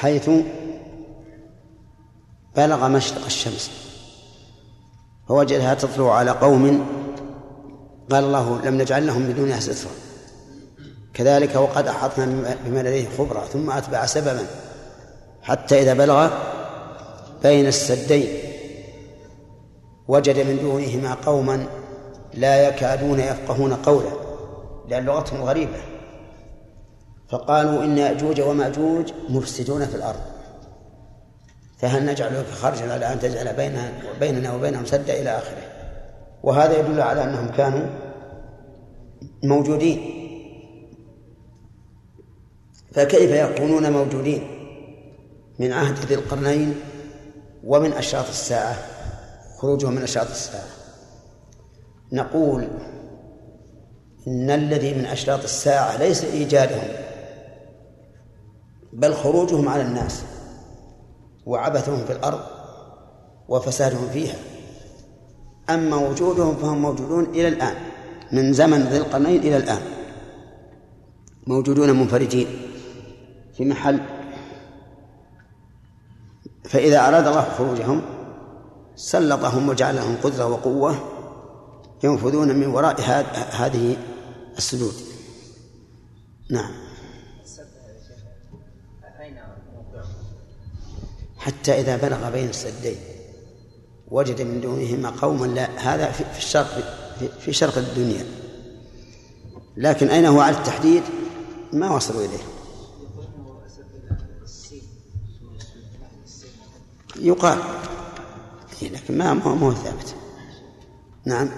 حيث بلغ مشرق الشمس. فوجدها تطلع على قوم قال الله لم نجعل لهم بدونها سترا. كذلك وقد أحطنا بما لديه خبرا ثم أتبع سببا حتى إذا بلغ بين السدين. وجد من دونهما قوما لا يكادون يفقهون قولا لأن لغتهم غريبة. فقالوا إن يأجوج ومأجوج مفسدون في الأرض. فهل نجعل لك خرجا على أن تجعل بيننا وبينهم سدا إلى آخره؟ وهذا يدل على أنهم كانوا موجودين. فكيف يكونون موجودين؟ من عهد ذي القرنين ومن أشراط الساعة. خروجهم من أشراط الساعة. نقول إن الذي من أشراط الساعة ليس إيجادهم بل خروجهم على الناس وعبثهم في الأرض وفسادهم فيها. أما وجودهم فهم موجودون إلى الآن من زمن ذي القرنين إلى الآن. موجودون منفرجين في محل. فإذا أراد الله خروجهم سلطهم وجعل لهم قدرة وقوة ينفذون من وراء هذه السدود نعم. حتى إذا بلغ بين السدين وجد من دونهما قوما لا هذا في الشرق في شرق الدنيا. لكن أين هو على التحديد؟ ما وصلوا إليه. يقال لكن ما هو مو ثابت. نعم.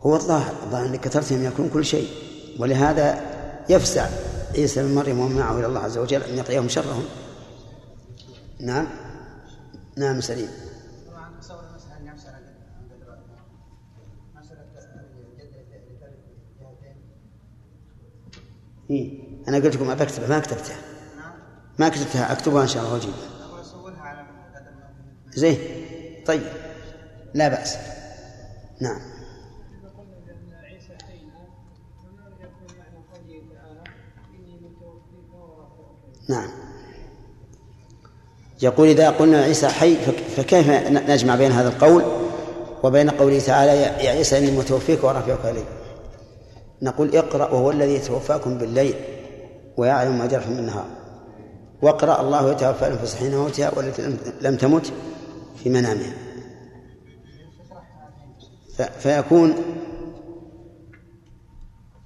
هو الظاهر. الظاهر أنك كثرتهم يكون كل شيء ولهذا يفزع عيسى بن مريم ومن معه إلى الله عز وجل أن يقيهم شرهم. نعم. نعم سليم. إيه؟ أنا قلت لكم أبى أكتبها ما كتبتها. ما كتبتها أكتبها إن شاء الله وأجيبها. زين طيب لا بأس. نعم. نعم. يقول إذا قلنا عيسى حي فكيف نجمع بين هذا القول وبين قوله تعالى يا عيسى إني متوفيك ورافعك إلي نقول اقرأ وهو الذي يتوفاكم بالليل ويعلم ما جرحتم بالنهار واقرأ الله يتوفى الأنفس حين موتها والتي لم تمت في منامها. فيكون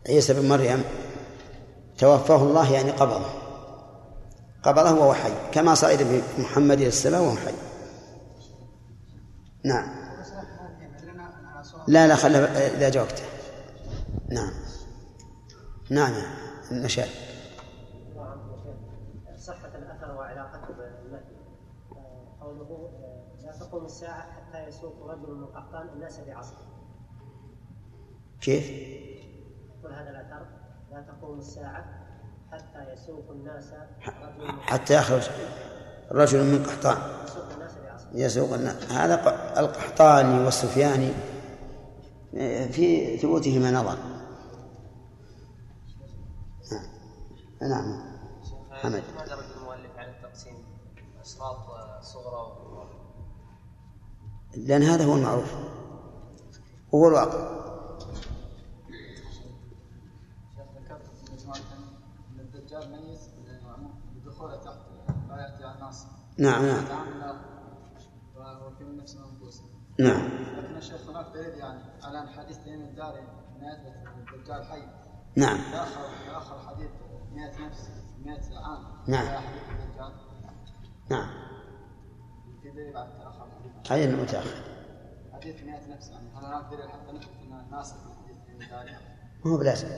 عيسى بن مريم توفاه الله يعني قبضه. قبضه وهو حي كما صعد بمحمد إلى السماء وهو حي. نعم. لا لا خلها إذا جاوبته نعم. نعم النشاء صحة الأثر وعلاقته بالنفي قوله لا تقوم الساعة حتى يسوق رجل من قحطان الناس بعصره. كيف؟ يقول هذا الأثر لا تقوم الساعة حتى يسوق الناس حتى يخرج رجل من قحطان. يسوق الناس هذا القحطاني والسفياني في ثبوتهما نظر. نعم. نعم حمد ما درج المؤلف على التقسيم أشراط صغرى لأن هذا هو المعروف. هو الواقع. نعم نعم. نعم. لكن الشيخ هناك دليل يعني على حديث تميم الداري انه يثبت الدجال حي نعم. اخر اخر حديث 100 نفس 100 عام نعم حديث الدجال نعم. في دليل على تاخر الحديث أي انه متاخر حديث 100 نفس يعني هل هناك دليل حتى نثبت ما هو بلازم.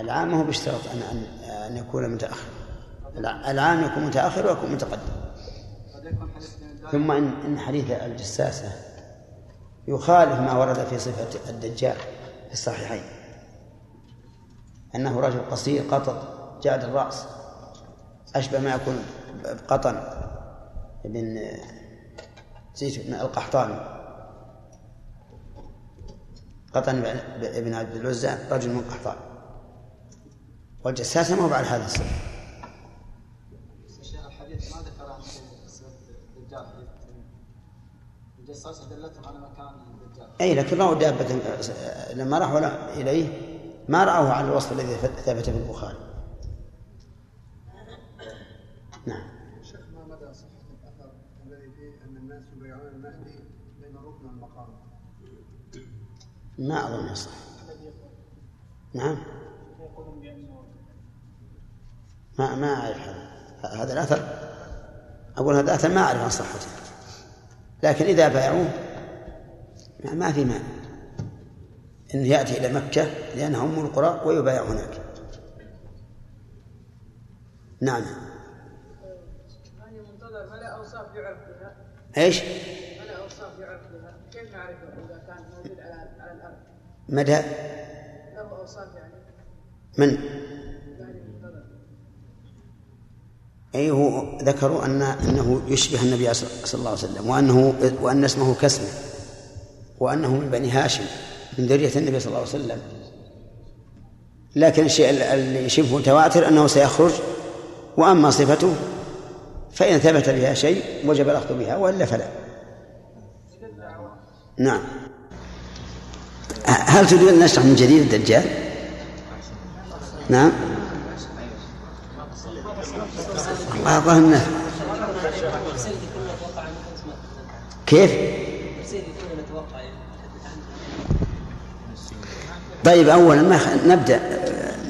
العام ما هو بيشترط ان أن يكون متأخر. العام يكون متأخر ويكون متقدم. ثم ان إن حديث الجساسة يخالف ما ورد في صفة الدجال في الصحيحين. أنه رجل قصير قطط جاد الرأس. أشبه ما يكون بقطن بن زيت بن القحطاني قطن بن عبد العزى رجل من قحطان والجساسة ما هو بعد هذا الحديث ما ذكر عن الدجال. الجساسة دلتهم على مكان الدجال. أي لكن رأوا دابة لما راحوا إليه ما رأوه على الوصف الذي ثبت في البخاري نعم شيخ ما مدى صحة الأثر الذي فيه أن الناس يبايعون المهدي بين الركن والمقام ما أظن يصح. نعم. ما ما أعرف هذا. هذا الأثر. أقول هذا الأثر ما أعرف عن صحته. لكن إذا بايعوه ما في مانع. أنه يأتي إلى مكة لأنها أم القرى ويبايع هناك. نعم. إيش؟ مدى اوصاف يعرف بها كيف نعرفه اذا كان موجود على على الأرض؟ مدى؟ من؟ أي هو ذكروا أن أنه يشبه النبي صلى الله عليه وسلم وأنه وأن اسمه كسمه وأنه من بني هاشم من ذرية النبي صلى الله عليه وسلم. لكن الشيء اللي شبه متواتر أنه سيخرج وأما صفته فإن ثبت بها شيء وجب الأخذ بها وإلا فلا. نعم. هل تريد أن نشرح من جديد الدجال؟ نعم الله الناس كيف؟ طيب أولا ما نبدأ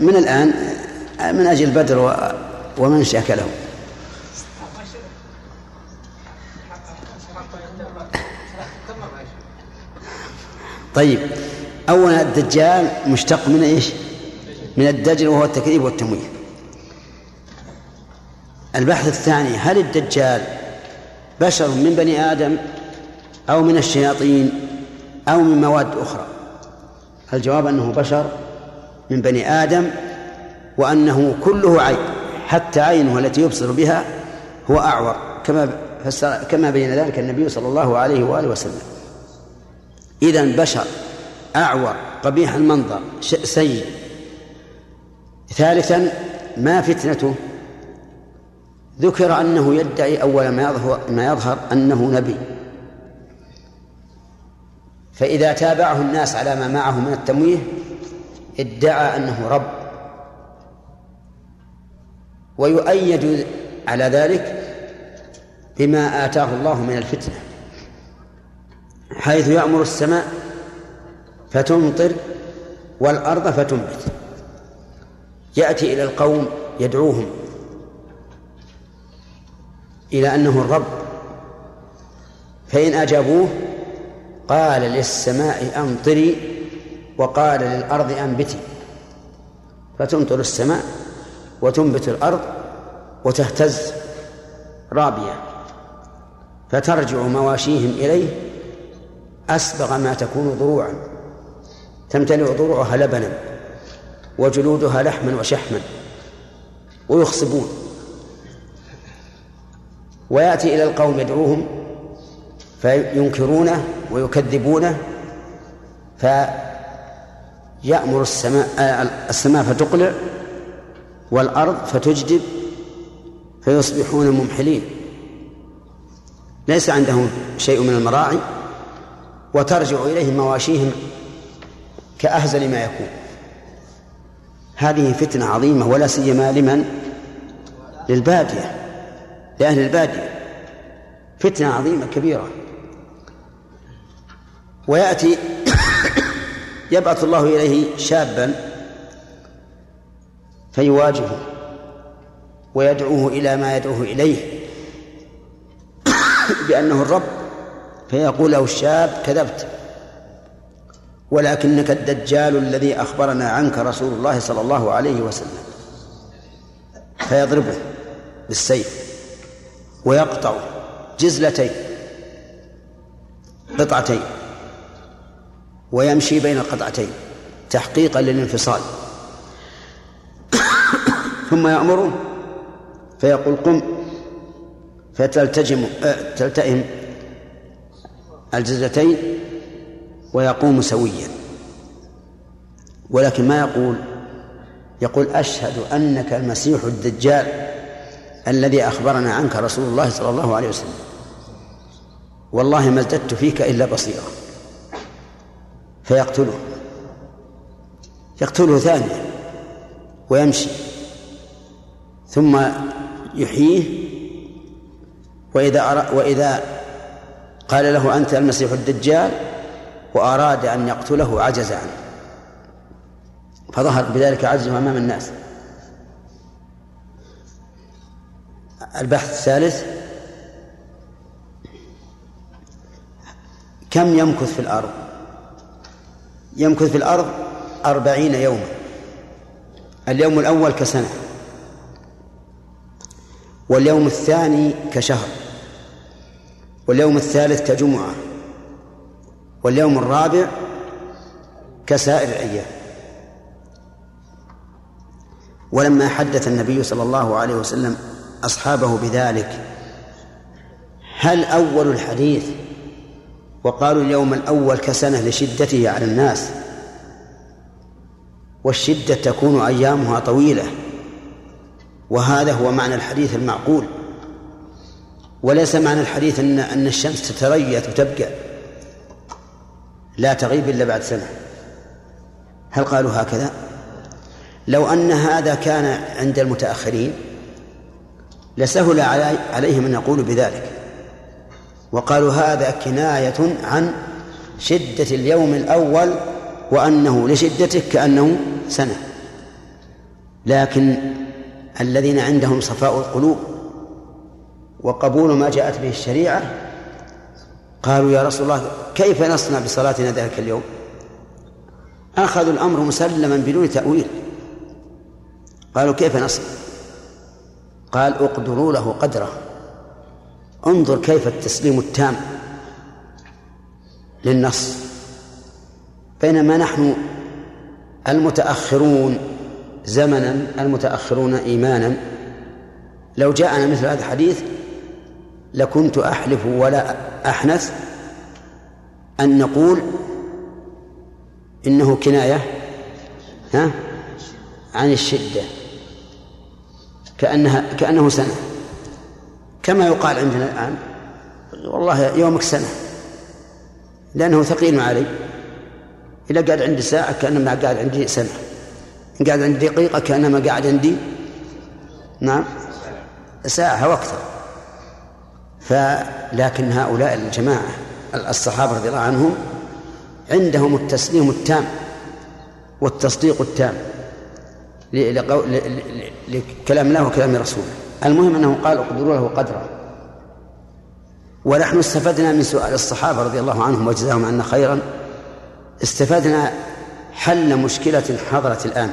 من الآن من أجل بدر ومن شاكله طيب أولا الدجال مشتق من إيش؟ من الدجل وهو التكذيب والتمويه. البحث الثاني هل الدجال بشر من بني آدم أو من الشياطين أو من مواد أخرى؟ الجواب أنه بشر من بني آدم وأنه كله عين حتى عينه التي يبصر بها هو أعور كما كما بين ذلك النبي صلى الله عليه وآله وسلم. إذا بشر أعور قبيح المنظر سيء. ثالثا ما فتنته؟ ذكر أنه يدعي أول ما يظهر, ما يظهر أنه نبي. فإذا تابعه الناس على ما معه من التمويه ادعى أنه رب. ويؤيد على ذلك بما آتاه الله من الفتنة حيث يأمر السماء فتمطر والأرض فتنبت يأتي إلى القوم يدعوهم إلى أنه الرب. فإن أجابوه قال للسماء أمطري وقال للأرض أنبتي. فتمطر السماء وتنبت الأرض وتهتز رابية فترجع مواشيهم إليه أسبغ ما تكون ضروعا. تمتلئ ضروعها لبنا وجلودها لحما وشحما ويخصبون. ويأتي إلى القوم يدعوهم فينكرونه ويكذبونه فيأمر السماء السماء فتقلع والأرض فتجدب فيصبحون ممحلين. ليس عندهم شيء من المراعي وترجع إليهم مواشيهم كأهزل ما يكون. هذه فتنة عظيمة ولا سيما لمن؟ للبادية لأهل البادية. فتنة عظيمة كبيرة. ويأتي يبعث الله إليه شابا فيواجهه ويدعوه إلى ما يدعوه إليه. بأنه الرب فيقول له الشاب كذبت. ولكنك الدجال الذي أخبرنا عنك رسول الله صلى الله عليه وسلم. فيضربه بالسيف ويقطع جزلتين قطعتين ويمشي بين القطعتين تحقيقا للانفصال. ثم يأمره فيقول قم فتلتجم آه، تلتئم الجزلتين ويقوم سويا. ولكن ما يقول؟ يقول أشهد أنك المسيح الدجال الذي أخبرنا عنك رسول الله صلى الله عليه وسلم. والله ما ازددت فيك إلا بصيرا فيقتله. يقتله ثانيا ويمشي. ثم يحييه. وإذا وإذا قال له أنت المسيح الدجال وأراد أن يقتله عجز عنه فظهر بذلك عجزه أمام الناس. البحث الثالث كم يمكث في الأرض؟ يمكث في الأرض أربعين يوما. اليوم الأول كسنة واليوم الثاني كشهر واليوم الثالث كجمعة. واليوم الرابع كسائر الأيام. ولما حدث النبي صلى الله عليه وسلم أصحابه بذلك هل أول الحديث وقالوا اليوم الأول كسنة لشدته على الناس والشدة تكون أيامها طويلة وهذا هو معنى الحديث المعقول وليس معنى الحديث أن أن الشمس تتريث وتبقى. لا تغيب إلا بعد سنة. هل قالوا هكذا؟ لو أن هذا كان عند المتأخرين لسهل علي عليهم أن يقولوا بذلك. وقالوا هذا كناية عن شدة اليوم الأول وأنه لشدته كأنه سنة. لكن الذين عندهم صفاء القلوب وقبول ما جاءت به الشريعة قالوا يا رسول الله كيف نصنع بصلاتنا ذلك اليوم؟ أخذوا الأمر مسلما بدون تأويل. قالوا كيف نصنع؟ قال اقدروا له قدره. انظر كيف التسليم التام للنص. بينما نحن المتأخرون زمنا المتأخرون إيمانا لو جاءنا مثل هذا الحديث لكنت أحلف ولا أحنث أن نقول إنه كناية ها؟ عن الشدة. كأنها كأنه سنة. كما يقال عندنا الآن والله يومك سنة. لأنه ثقيل علي. إذا قاعد عندي ساعة كأنما قاعد عندي سنة. إن قاعد عندي دقيقة كأنما قاعد عندي نعم ساعة وأكثر فلكن هؤلاء الجماعة الصحابة رضي الله عنهم عندهم التسليم التام والتصديق التام لكلام الله وكلام رسوله. المهم أنه قال اقدروا له قدرا. ونحن استفدنا من سؤال الصحابة رضي الله عنهم وجزاهم عنا خيرا. استفدنا حل مشكلة حضرت الآن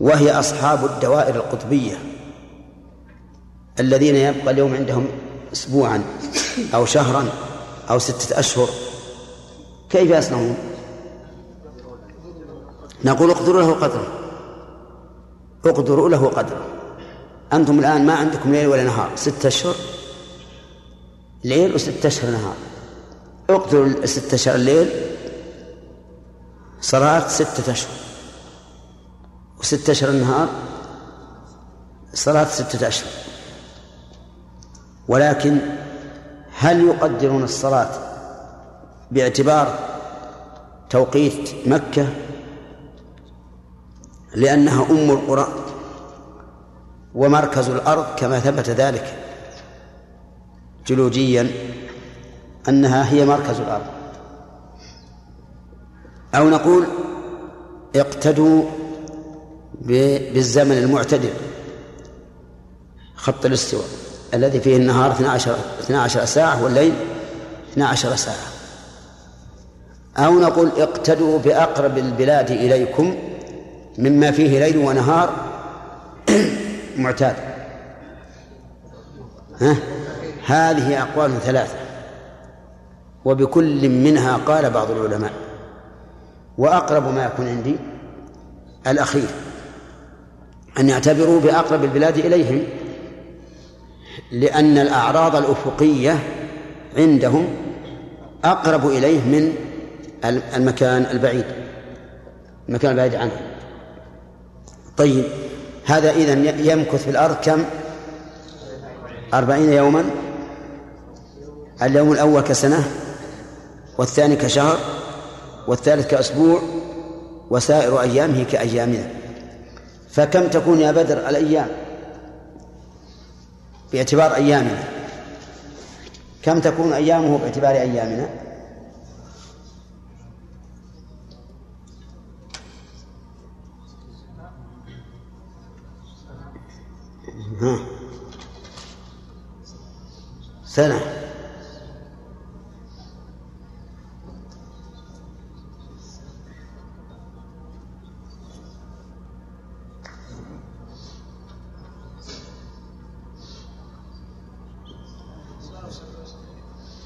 وهي أصحاب الدوائر القطبية. الذين يبقى اليوم عندهم أسبوعا أو شهرا أو ستة أشهر كيف يصنعون؟ نقول اقدروا له قدره اقدروا له قدره أنتم الآن ما عندكم ليل ولا نهار ستة أشهر؟ ليل وستة أشهر نهار. اقدروا الستة أشهر الليل صلاة ستة أشهر. وستة أشهر النهار صلاة ستة أشهر. ولكن هل يقدرون الصلاة باعتبار توقيت مكة؟ لأنها أم القرى ومركز الأرض كما ثبت ذلك جيولوجيا أنها هي مركز الأرض. أو نقول اقتدوا بالزمن المعتدل خط الاستواء. الذي فيه النهار 12 12 ساعة والليل 12 ساعة. أو نقول اقتدوا بأقرب البلاد إليكم مما فيه ليل ونهار معتاد. ها؟ هذه أقوال ثلاثة. وبكل منها قال بعض العلماء. وأقرب ما يكون عندي الأخير. أن يعتبروا بأقرب البلاد إليهم. لأن الأعراض الأفقية عندهم أقرب إليه من المكان البعيد المكان البعيد عنه طيب هذا إذن يمكث في الأرض كم؟ أربعين يوما؟ اليوم الأول كسنة والثاني كشهر والثالث كأسبوع وسائر أيامه كأيامنا. فكم تكون يا بدر الأيام؟ باعتبار أيامنا. كم تكون أيامه باعتبار أيامنا؟ ها. سنة.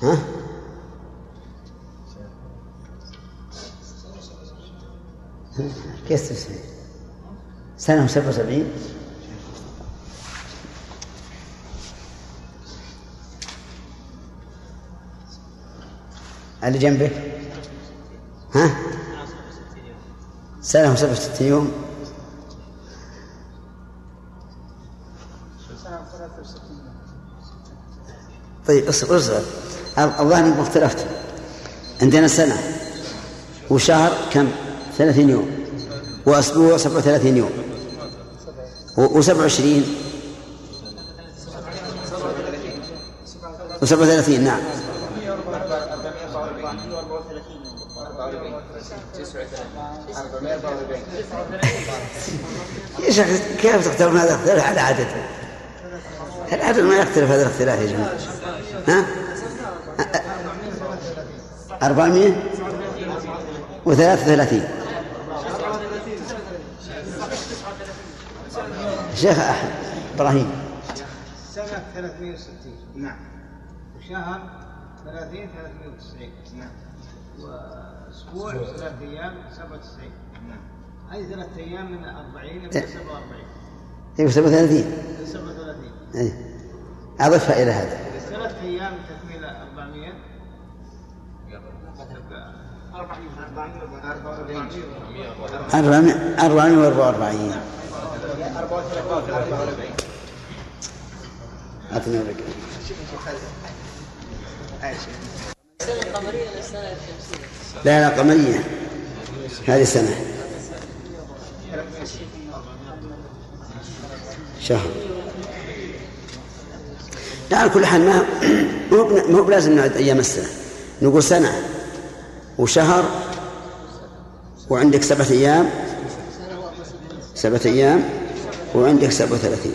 ها؟ كيف تسمي؟ سنة وسبعة وسبعين؟ اللي جنبك ها؟ سنة وسبعة وستين يوم. طيب اصبر اصبر. الظاهر إنكم اختلفتم. عندنا سنة. وشهر كم؟ ثلاثين يوم. وأسبوع سبعة وثلاثين يوم. وسبع وعشرين. و37 نعم. يا شيخ كيف تختارون هذا الاختلاف؟ على عدد؟ العدد ما يختلف هذا الاختلاف يا جماعة؟ ها؟ أربعمائة وثلاثة وثلاثين. شيخ أحمد إبراهيم. سنة 360 نعم. وشهر 30 390 نعم. وأسبوع ثلاث أيام 97 نعم. هذه ثلاث أيام من 40 إلى 47 أيوه 37 37 اي أضفها إلى هذا. ثلاث أيام تكملة 400 أربعمائة وأربعة وأربعين. أعطني السنة القمرية الشمسية؟ لا لا قمرية. هذه السنة شهر. لا على كل حال ما مو بلازم نعد أيام السنة. نقول سنة. وشهر وعندك سبعة أيام. سبعة أيام وعندك سبعة وثلاثين.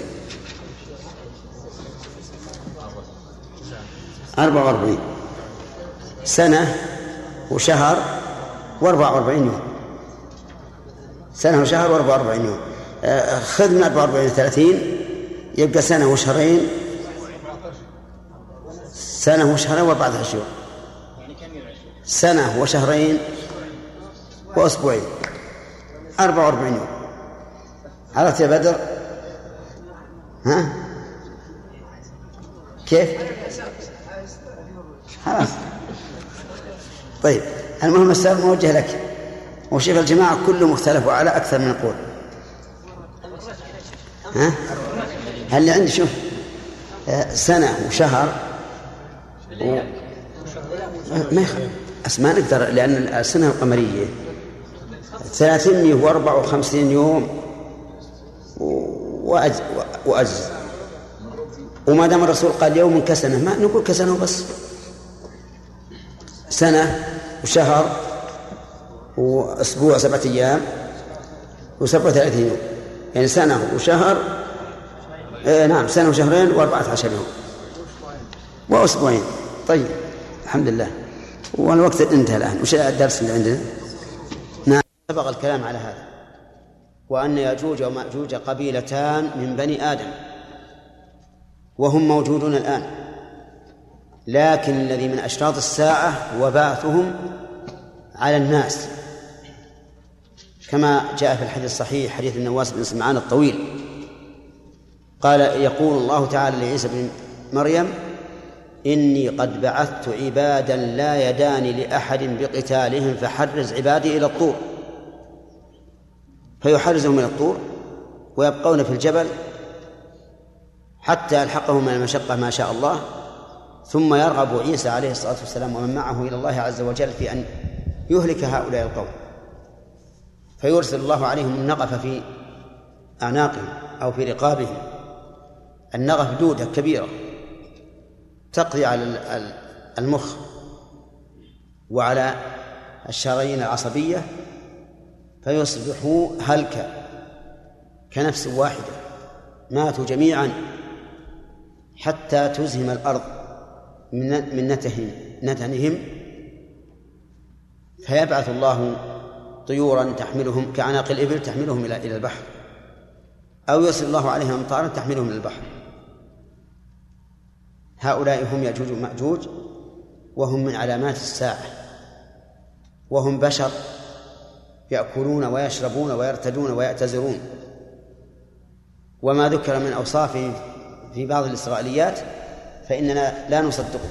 أربعة وأربعين. سنة وشهر وأربعة وأربعين يوم. سنة وشهر وأربعة وأربعين يوم. آه، خذ من أربعة وأربعين ثلاثين يبقى سنة وشهرين. سنة وشهرين وأربعة أشهر سنة وشهرين وأسبوعين. أربعة وأربعين يوم. عرفت يا بدر؟ ها؟ كيف؟ خلاص. طيب المهم السؤال موجه لك. وشيخ الجماعة كله مختلف على أكثر من قول. ها؟ اللي عندي شوف آه، سنة وشهر. و... ما يخ... ما نقدر لأن السنة القمرية ثلاثمية وأربعة وخمسين يوم وأجز, وأجز. وما دام الرسول قال يوم كسنة ما نقول كسنة وبس. سنة وشهر وأسبوع سبعة أيام وسبعة وثلاثين يوم. يعني سنة وشهر إيه نعم سنة وشهرين وأربعة عشر يوم. وأسبوعين. طيب الحمد لله. والوقت انتهى الآن. وش الدرس اللي عندنا؟ نعم سبق الكلام على هذا. وأن يأجوج ومأجوج قبيلتان من بني آدم. وهم موجودون الآن. لكن الذي من أشراط الساعة وبعثهم على الناس. كما جاء في الحديث الصحيح حديث النواس بن سمعان الطويل. قال يقول الله تعالى لعيسى بن مريم إني قد بعثت عبادا لا يدان لأحد بقتالهم فحرز عبادي إلى الطور. فيحرزهم إلى الطور ويبقون في الجبل حتى يلحقهم من المشقة ما شاء الله ثم يرغب عيسى عليه الصلاة والسلام ومن معه إلى الله عز وجل في أن يهلك هؤلاء القوم. فيرسل الله عليهم النقف في أعناقهم أو في رقابهم. النغف دودة كبيرة. تقضي على المخ وعلى الشرايين العصبية فيصبحوا هلكا كنفس واحدة ماتوا جميعا حتى تزهم الأرض من من نتهم نتنهم فيبعث الله طيورا تحملهم كعناق الإبل تحملهم إلى إلى البحر أو يرسل الله عليهم أمطارا تحملهم إلى البحر. هؤلاء هم يأجوج ومأجوج وهم من علامات الساعة وهم بشر يأكلون ويشربون ويرتدون ويأتزرون وما ذكر من أوصافهم في بعض الإسرائيليات فإننا لا نصدقه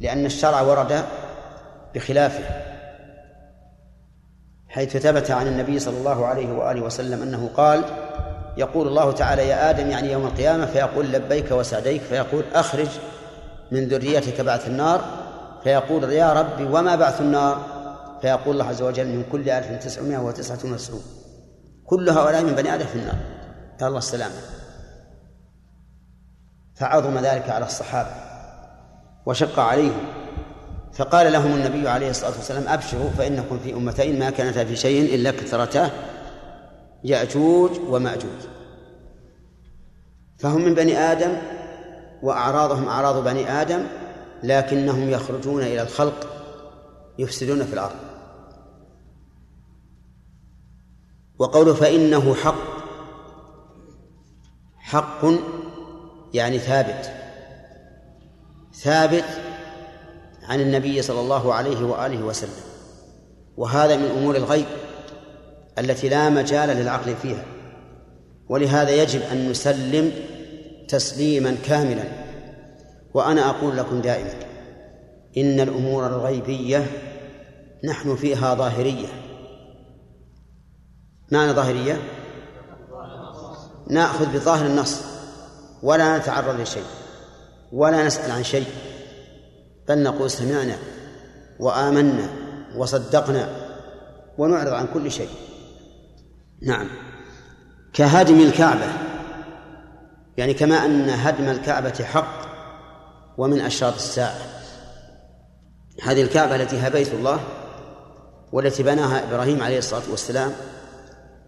لأن الشرع ورد بخلافه حيث ثبت عن النبي صلى الله عليه وآله وسلم أنه قال يقول الله تعالى يا آدم يعني يوم القيامة فيقول لبيك وسعديك فيقول أخرج من ذريتك بعث النار فيقول يا ربي وما بعث النار؟ فيقول الله عز وجل من كل ألف تسعمائة وتسعة وتسعون كل هؤلاء من بني آدم في النار. يا الله السلامة. فعظم ذلك على الصحابة وشق عليهم. فقال لهم النبي عليه الصلاة والسلام أبشروا فإنكم في أمتين ما كانتا في شيء إلا كثرتا يأجوج ومأجوج. فهم من بني آدم وأعراضهم أعراض بني آدم لكنهم يخرجون إلى الخلق يفسدون في الأرض. وقوله فإنه حق حق يعني ثابت ثابت عن النبي صلى الله عليه وآله وسلم. وهذا من أمور الغيب. التي لا مجال للعقل فيها. ولهذا يجب أن نسلم تسليما كاملا. وأنا أقول لكم دائما إن الأمور الغيبية نحن فيها ظاهرية. معنى ظاهرية؟ نأخذ بظاهر النص ولا نتعرض لشيء ولا نسأل عن شيء. بل نقول سمعنا وآمنا وصدقنا ونعرض عن كل شيء. نعم. كهدم الكعبة. يعني كما أن هدم الكعبة حق ومن أشراط الساعة. هذه الكعبة التي هي بيت الله والتي بناها إبراهيم عليه الصلاة والسلام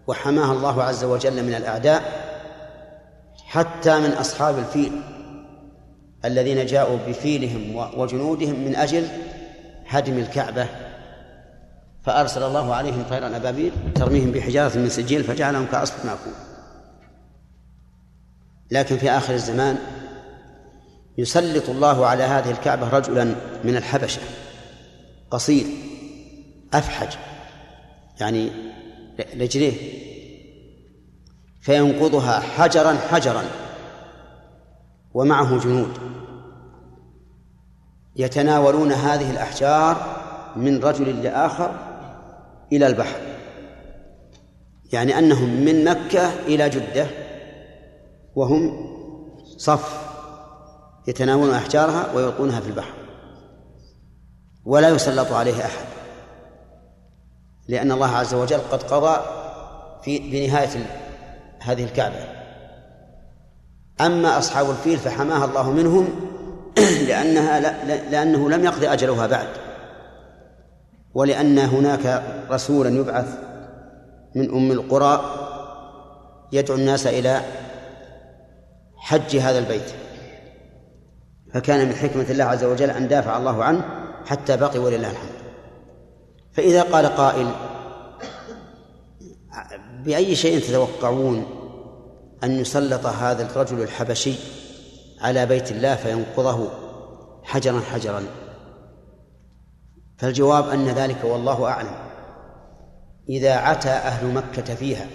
وحماها الله عز وجل من الأعداء حتى من أصحاب الفيل الذين جاءوا بفيلهم وجنودهم من أجل هدم الكعبة فأرسل الله عليهم طيرا أبابيل ترميهم بحجارة من سجيل فجعلهم كعصف مأكول. لكن في آخر الزمان يسلط الله على هذه الكعبة رجلا من الحبشة. قصير أفحج يعني رجليه فينقضها حجرا حجرا ومعه جنود. يتناولون هذه الأحجار من رجل لآخر إلى البحر. يعني أنهم من مكة إلى جدة وهم صف يتناولون أحجارها ويلقونها في البحر. ولا يسلط عليه أحد. لأن الله عز وجل قد قضى في بنهاية هذه الكعبة. أما أصحاب الفيل فحماها الله منهم لأنها لأنه لم يقضي أجلها بعد. ولأن هناك رسولا يبعث من أم القرى يدعو الناس إلى حج هذا البيت. فكان من حكمة الله عز وجل أن دافع الله عنه حتى بقي ولله الحمد. فإذا قال قائل بأي شيء تتوقعون أن يسلط هذا الرجل الحبشي على بيت الله فينقضه حجرا حجرا؟ فالجواب أن ذلك والله أعلم. إذا عتى أهل مكة فيها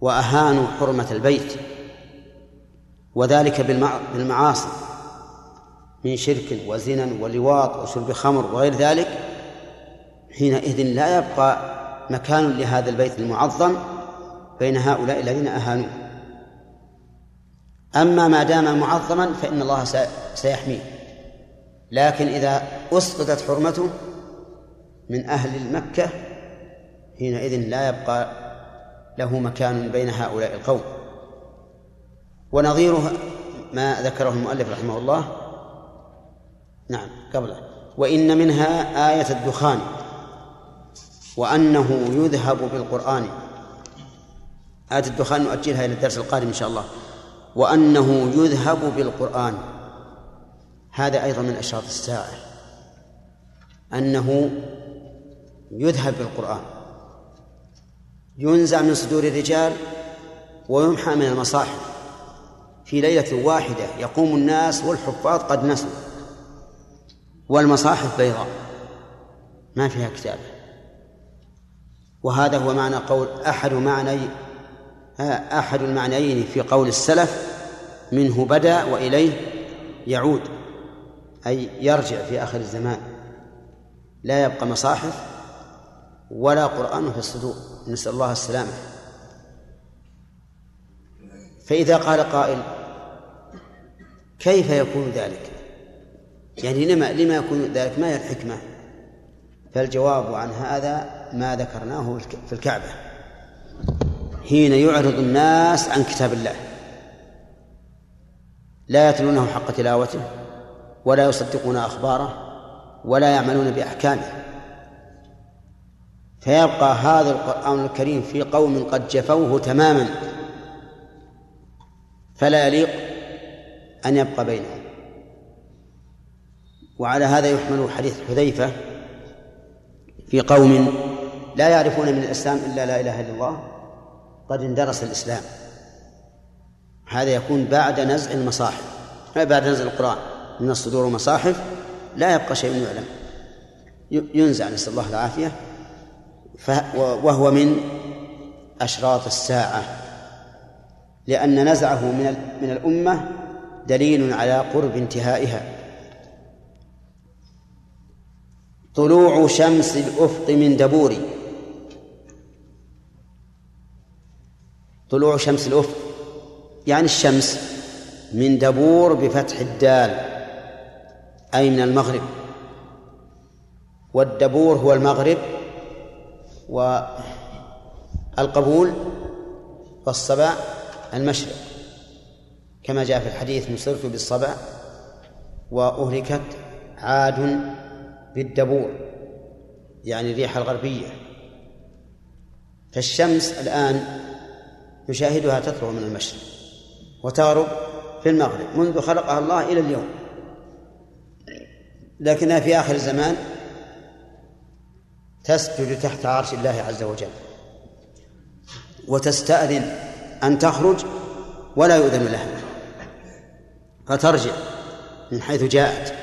وأهانوا حرمة البيت وذلك بالمعاصي من شرك وزنا ولواط وشرب خمر وغير ذلك حينئذ لا يبقى مكان لهذا البيت المعظم بين هؤلاء الذين أهانوه. أما ما دام معظما فإن الله سيحميه. لكن إذا أسقطت حرمته من أهل مكة حينئذ لا يبقى له مكان بين هؤلاء القوم. ونظيره ما ذكره المؤلف رحمه الله. نعم قبله. وإن منها آية الدخان وأنه يذهب بالقرآن. آية الدخان نؤجلها إلى الدرس القادم إن شاء الله. وأنه يذهب بالقرآن. هذا أيضا من أشراط الساعة أنه يذهب بالقرآن ينزع من صدور الرجال ويمحى من المصاحف. في ليلة واحدة يقوم الناس والحفاظ قد نسوا والمصاحف بيضاء ما فيها كتابة وهذا هو معنى قول أحد معنى أحد المعنيين في قول السلف منه بدا وإليه يعود. أي يرجع في آخر الزمان لا يبقى مصاحف ولا قرآن في الصدور نسأل الله السلامة فإذا قال قائل كيف يكون ذلك؟ يعني لما لما يكون ذلك؟ ما هي الحكمة؟ فالجواب عن هذا ما ذكرناه في الكعبة حين يعرض الناس عن كتاب الله لا يتلونه حق تلاوته ولا يصدقون أخباره ولا يعملون بأحكامه. فيبقى هذا القرآن الكريم في قوم قد جفوه تماما فلا يليق أن يبقى بينهم. وعلى هذا يحمل حديث حذيفة في قوم لا يعرفون من الإسلام إلا لا إله إلا الله قد اندرس الإسلام. هذا يكون بعد نزع المصاحف بعد نزع القرآن. من الصدور ومصاحف لا يبقى شيء يعلم. ينزع نسأل الله العافية. وهو من أشراط الساعة لأن نزعه من من الأمة دليل على قرب انتهائها. طلوع شمس الأفق من دبور طلوع شمس الأفق يعني الشمس من دبور بفتح الدال. أي من المغرب. والدبور هو المغرب والقبول والصبا المشرق كما جاء في الحديث نصرت بالصبا وأهلكت عاد بالدبور يعني الريح الغربية. فالشمس الآن نشاهدها تطلع من المشرق وتغرب في المغرب منذ خلقها الله إلى اليوم. لكنها في آخر الزمان تسجد تحت عرش الله عز وجل وتستأذن أن تخرج ولا يؤذن لها فترجع من حيث جاءت.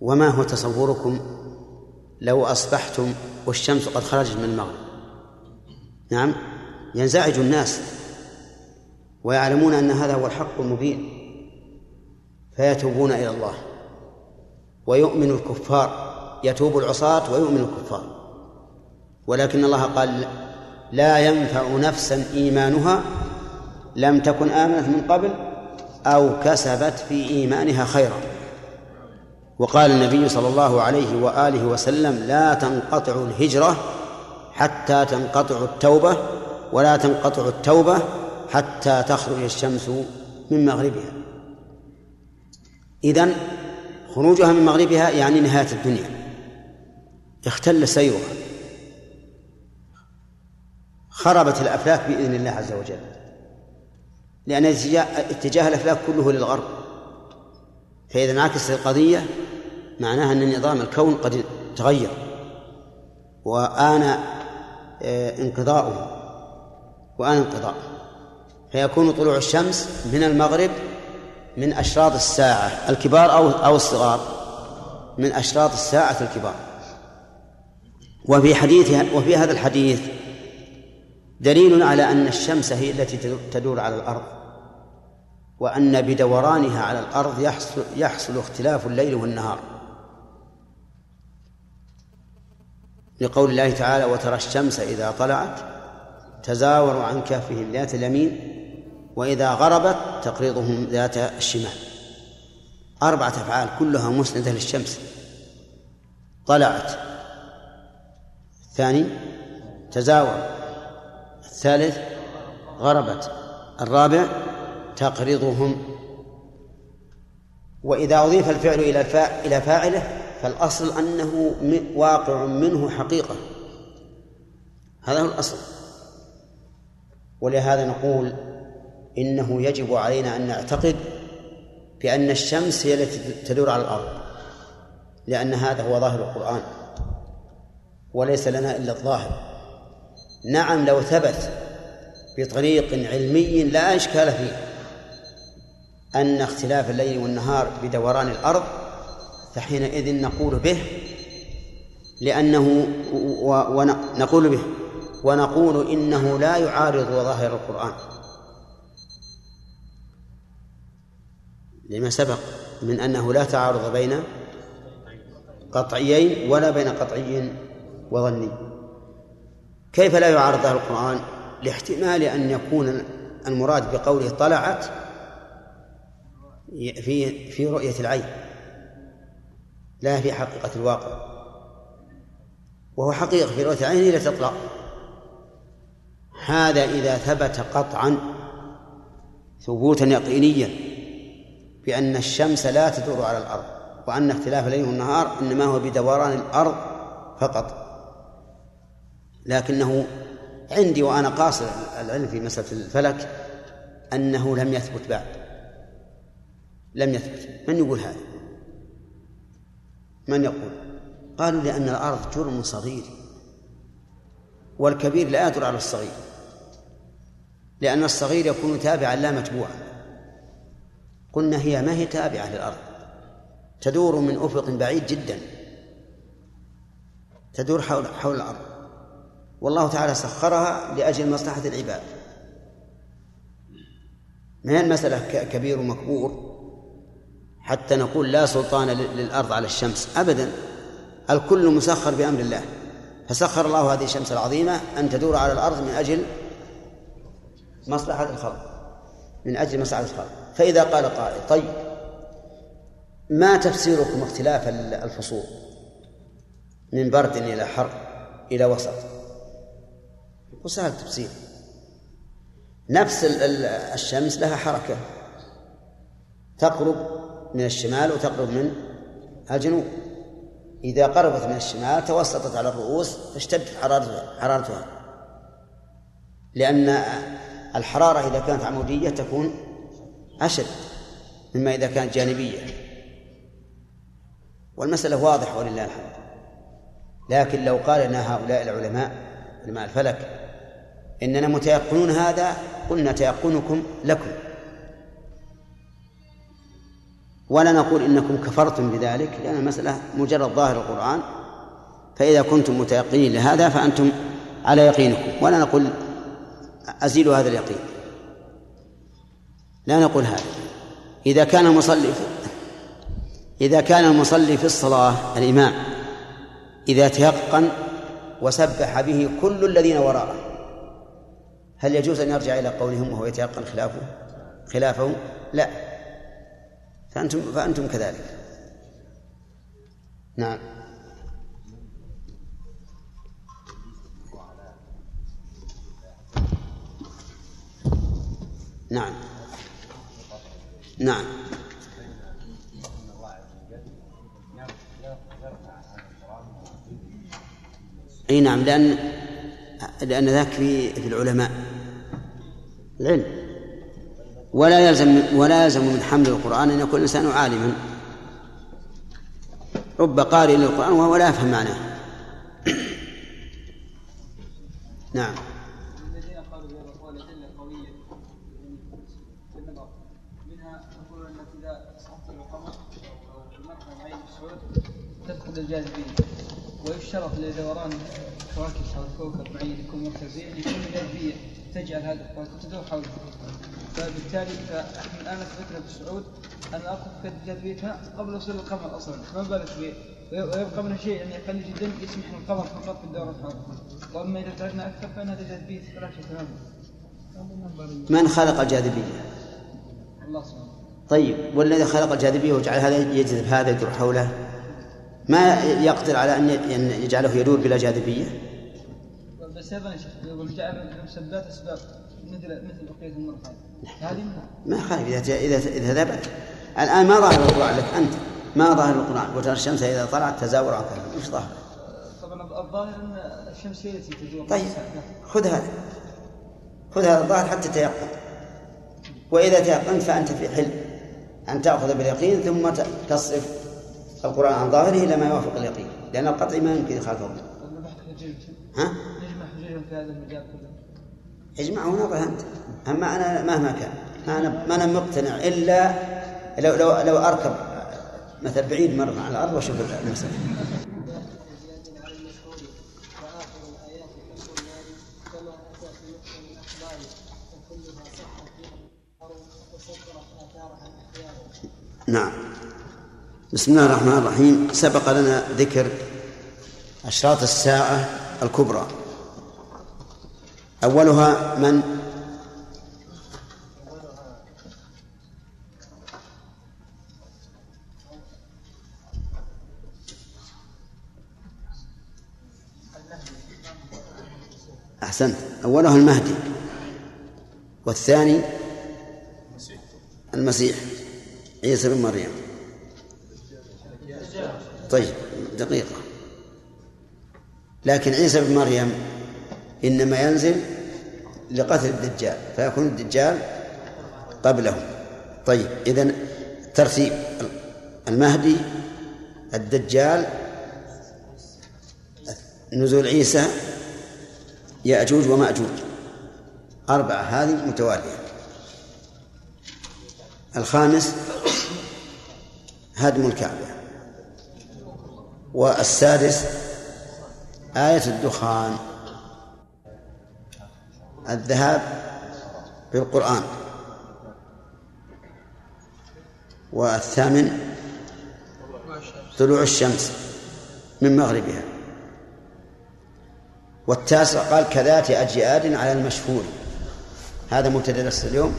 وما هو تصوركم لو أصبحتم والشمس قد خرجت من المغرب؟ نعم ينزعج الناس ويعلمون أن هذا هو الحق المبين فيتوبون إلى الله. ويؤمن الكفار يتوب العصاة ويؤمن الكفار. ولكن الله قال لا ينفع نفسا إيمانها لم تكن آمنت من قبل أو كسبت في إيمانها خيرا. وقال النبي صلى الله عليه وآله وسلم لا تنقطع الهجرة حتى تنقطع التوبة ولا تنقطع التوبة حتى تخرج الشمس من مغربها. إذن خروجها من مغربها يعني نهاية الدنيا. اختل سيرها. خربت الأفلاك بإذن الله عز وجل. لأن اتجاه الأفلاك كله للغرب. فإذا انعكست القضية معناها أن نظام الكون قد تغير. وآن آه، انقضاؤه. وآن انقضاؤه. فيكون طلوع الشمس من المغرب من أشراط الساعة الكبار أو أو الصغار. من أشراط الساعة الكبار. وفي حديث وفي هذا الحديث دليل على أن الشمس هي التي تدور على الأرض وأن بدورانها على الأرض يحصل, يحصل اختلاف الليل والنهار. لقول الله تعالى وترى الشمس إذا طلعت تزاور عن كهفهم ذات اليمين وإذا غربت تقرضهم ذات الشمال. أربعة أفعال كلها مسندة للشمس. طلعت. الثاني تزاور. الثالث غربت. الرابع تقرضهم وإذا أضيف الفعل إلى إلى فاعله فالأصل أنه واقع منه حقيقة. هذا هو الأصل. ولهذا نقول إنه يجب علينا أن نعتقد بأن الشمس هي التي تدور على الأرض لأن هذا هو ظاهر القرآن وليس لنا إلا الظاهر. نعم لو ثبت بطريق علمي لا إشكال فيه أن اختلاف الليل والنهار بدوران الأرض فحينئذ نقول به لأنه ونقول به ونقول إنه لا يعارض ظاهر القرآن. لما سبق من أنه لا تعارض بين قطعيين ولا بين قطعي وظني. كيف لا يعارض القرآن؟ لاحتمال أن يكون المراد بقوله طلعت في في رؤية العين لا في حقيقة الواقع. وهو حقيقة في رؤية العين لا تطلع هذا إذا ثبت قطعا ثبوتا يقينيا بأن الشمس لا تدور على الأرض وأن اختلاف الليل والنهار إنما هو بدوران الأرض فقط. لكنه عندي وأنا قاصر العلم في مسألة الفلك أنه لم يثبت بعد. لم يثبت. من يقول هذا؟ من يقول؟ قالوا لأن الأرض جرم صغير والكبير لا يدور على الصغير لأن الصغير يكون تابعا لا متبوعا. قلنا هي ما هي تابعة للأرض. تدور من أفق بعيد جدا. تدور حول حول الأرض. والله تعالى سخرها لأجل مصلحة العباد. ما هي المسألة؟ كبير ومكبور. حتى نقول لا سلطان للأرض على الشمس. أبدا. الكل مسخر بأمر الله. فسخر الله هذه الشمس العظيمة أن تدور على الأرض من أجل مصلحة الخلق. من أجل مصلحة الخلق. فإذا قال قائل طيب ما تفسيركم اختلاف الفصول؟ من برد إلى حر إلى وسط. وسهل التفسير نفس الشمس لها حركة. تقرب من الشمال وتقرب من الجنوب. إذا قربت من الشمال توسطت على الرؤوس فاشتد حرارتها حرارتها. لأن الحرارة إذا كانت عمودية تكون أشد مما إذا كانت جانبية. والمسألة واضحة ولله الحمد. لكن لو قال لنا هؤلاء العلماء علماء الفلك إننا متيقنون هذا قلنا تيقنكم لكم. ولا نقول إنكم كفرتم بذلك لأن المسألة مجرد ظاهر القرآن. فإذا كنتم متيقنين لهذا فأنتم على يقينكم. ولا نقول أزيلوا هذا اليقين. لا نقول هذا. إذا كان المصلي إذا كان المصلي في الصلاة الإمام إذا تيقن وسبح به كل الذين وراءه هل يجوز أن يرجع إلى قولهم وهو يتيقن خلافه؟ خلافه؟ لا. فأنتم فأنتم كذلك. نعم. نعم. نعم. أي نعم لأن لأن ذاك في في العلماء. العلم. ولا يلزم ولا يلزم من حمل القرآن أن يكون الإنسان عالما. رب قارئ للقرآن وهو لا يفهم معناه. نعم الذين قالوا بهذا القول أدلة قوية في النظر منها يقولون أنك إذا سقطت القمر أو المرأة معين السعود تدخل الجاذبية. ويشترط لدوران كواكب أو كوكب معين يكون مركزي أن يكون الجاذبية تجعل هذا الكواكب تدور حوله. فبالتالي فنحن الآن أثبتنا بالصعود الأرض تفقد جاذبيتها قبل وصول القمر أصلا. ما بالك ويبقى منها شيء يعني قليل جدا يسمح للقمر فقط بالدورة حوله وأما إذا تركنا أكثر فإن هذا جاذبية فلا شيء تماما. من خلق الجاذبية؟ الله سبحانه طيب والذي خلق الجاذبية وجعل هذا يجذب هذا يدور حوله؟ ما يقدر على أن يجعله يدور بلا جاذبية؟ بس يا المسبات اسباب مثل مثل بقيه الأمور هذه ما خالف إذا اذا إذا ثبت الآن ما ظاهر القرآن لك أنت. ما ظاهر القرآن. وترى الشمس إذا طلعت تزاور عن كذا وش ظاهر؟ طبعا الظاهر ان الشمس هي التي تدور طيب خذ هذا خذ هذا الظاهر حتى تيقن. وإذا تيقنت فأنت في حل أن تأخذ باليقين ثم تصرف. القرآن عن ظاهره إلى ما يوافق اليقين لأن القطع ما يمكن يخالفه ها؟ في هذا المجال كله. اجمعه ونظر أنت. أما أنا مهما كان ما أنا ما أنا مقتنع إلا لو لو لو أركب مثل بعيد مرة على الأرض وأشوف المسألة. نعم. بسم الله الرحمن الرحيم. سبق لنا ذكر أشراط الساعة الكبرى. أولها من؟ أحسنت. أولها المهدي. والثاني؟ المسيح. عيسى بن مريم. طيب دقيقة. لكن عيسى بن مريم إنما ينزل لقتل الدجال فيكون الدجال قبله طيب إذن ترتيب المهدي الدجال نزول عيسى يأجوج ومأجوج. أربعة هذه متوالية. الخامس هدم الكعبة. والسادس آية الدخان. الذهاب بالقرآن. والثامن طلوع الشمس من مغربها. والتاسع قال كذات أجياد على المشهور. هذا مبتدأ درس اليوم.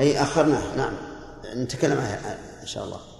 أي أخرناه. نعم. نتكلم عنه إن شاء الله.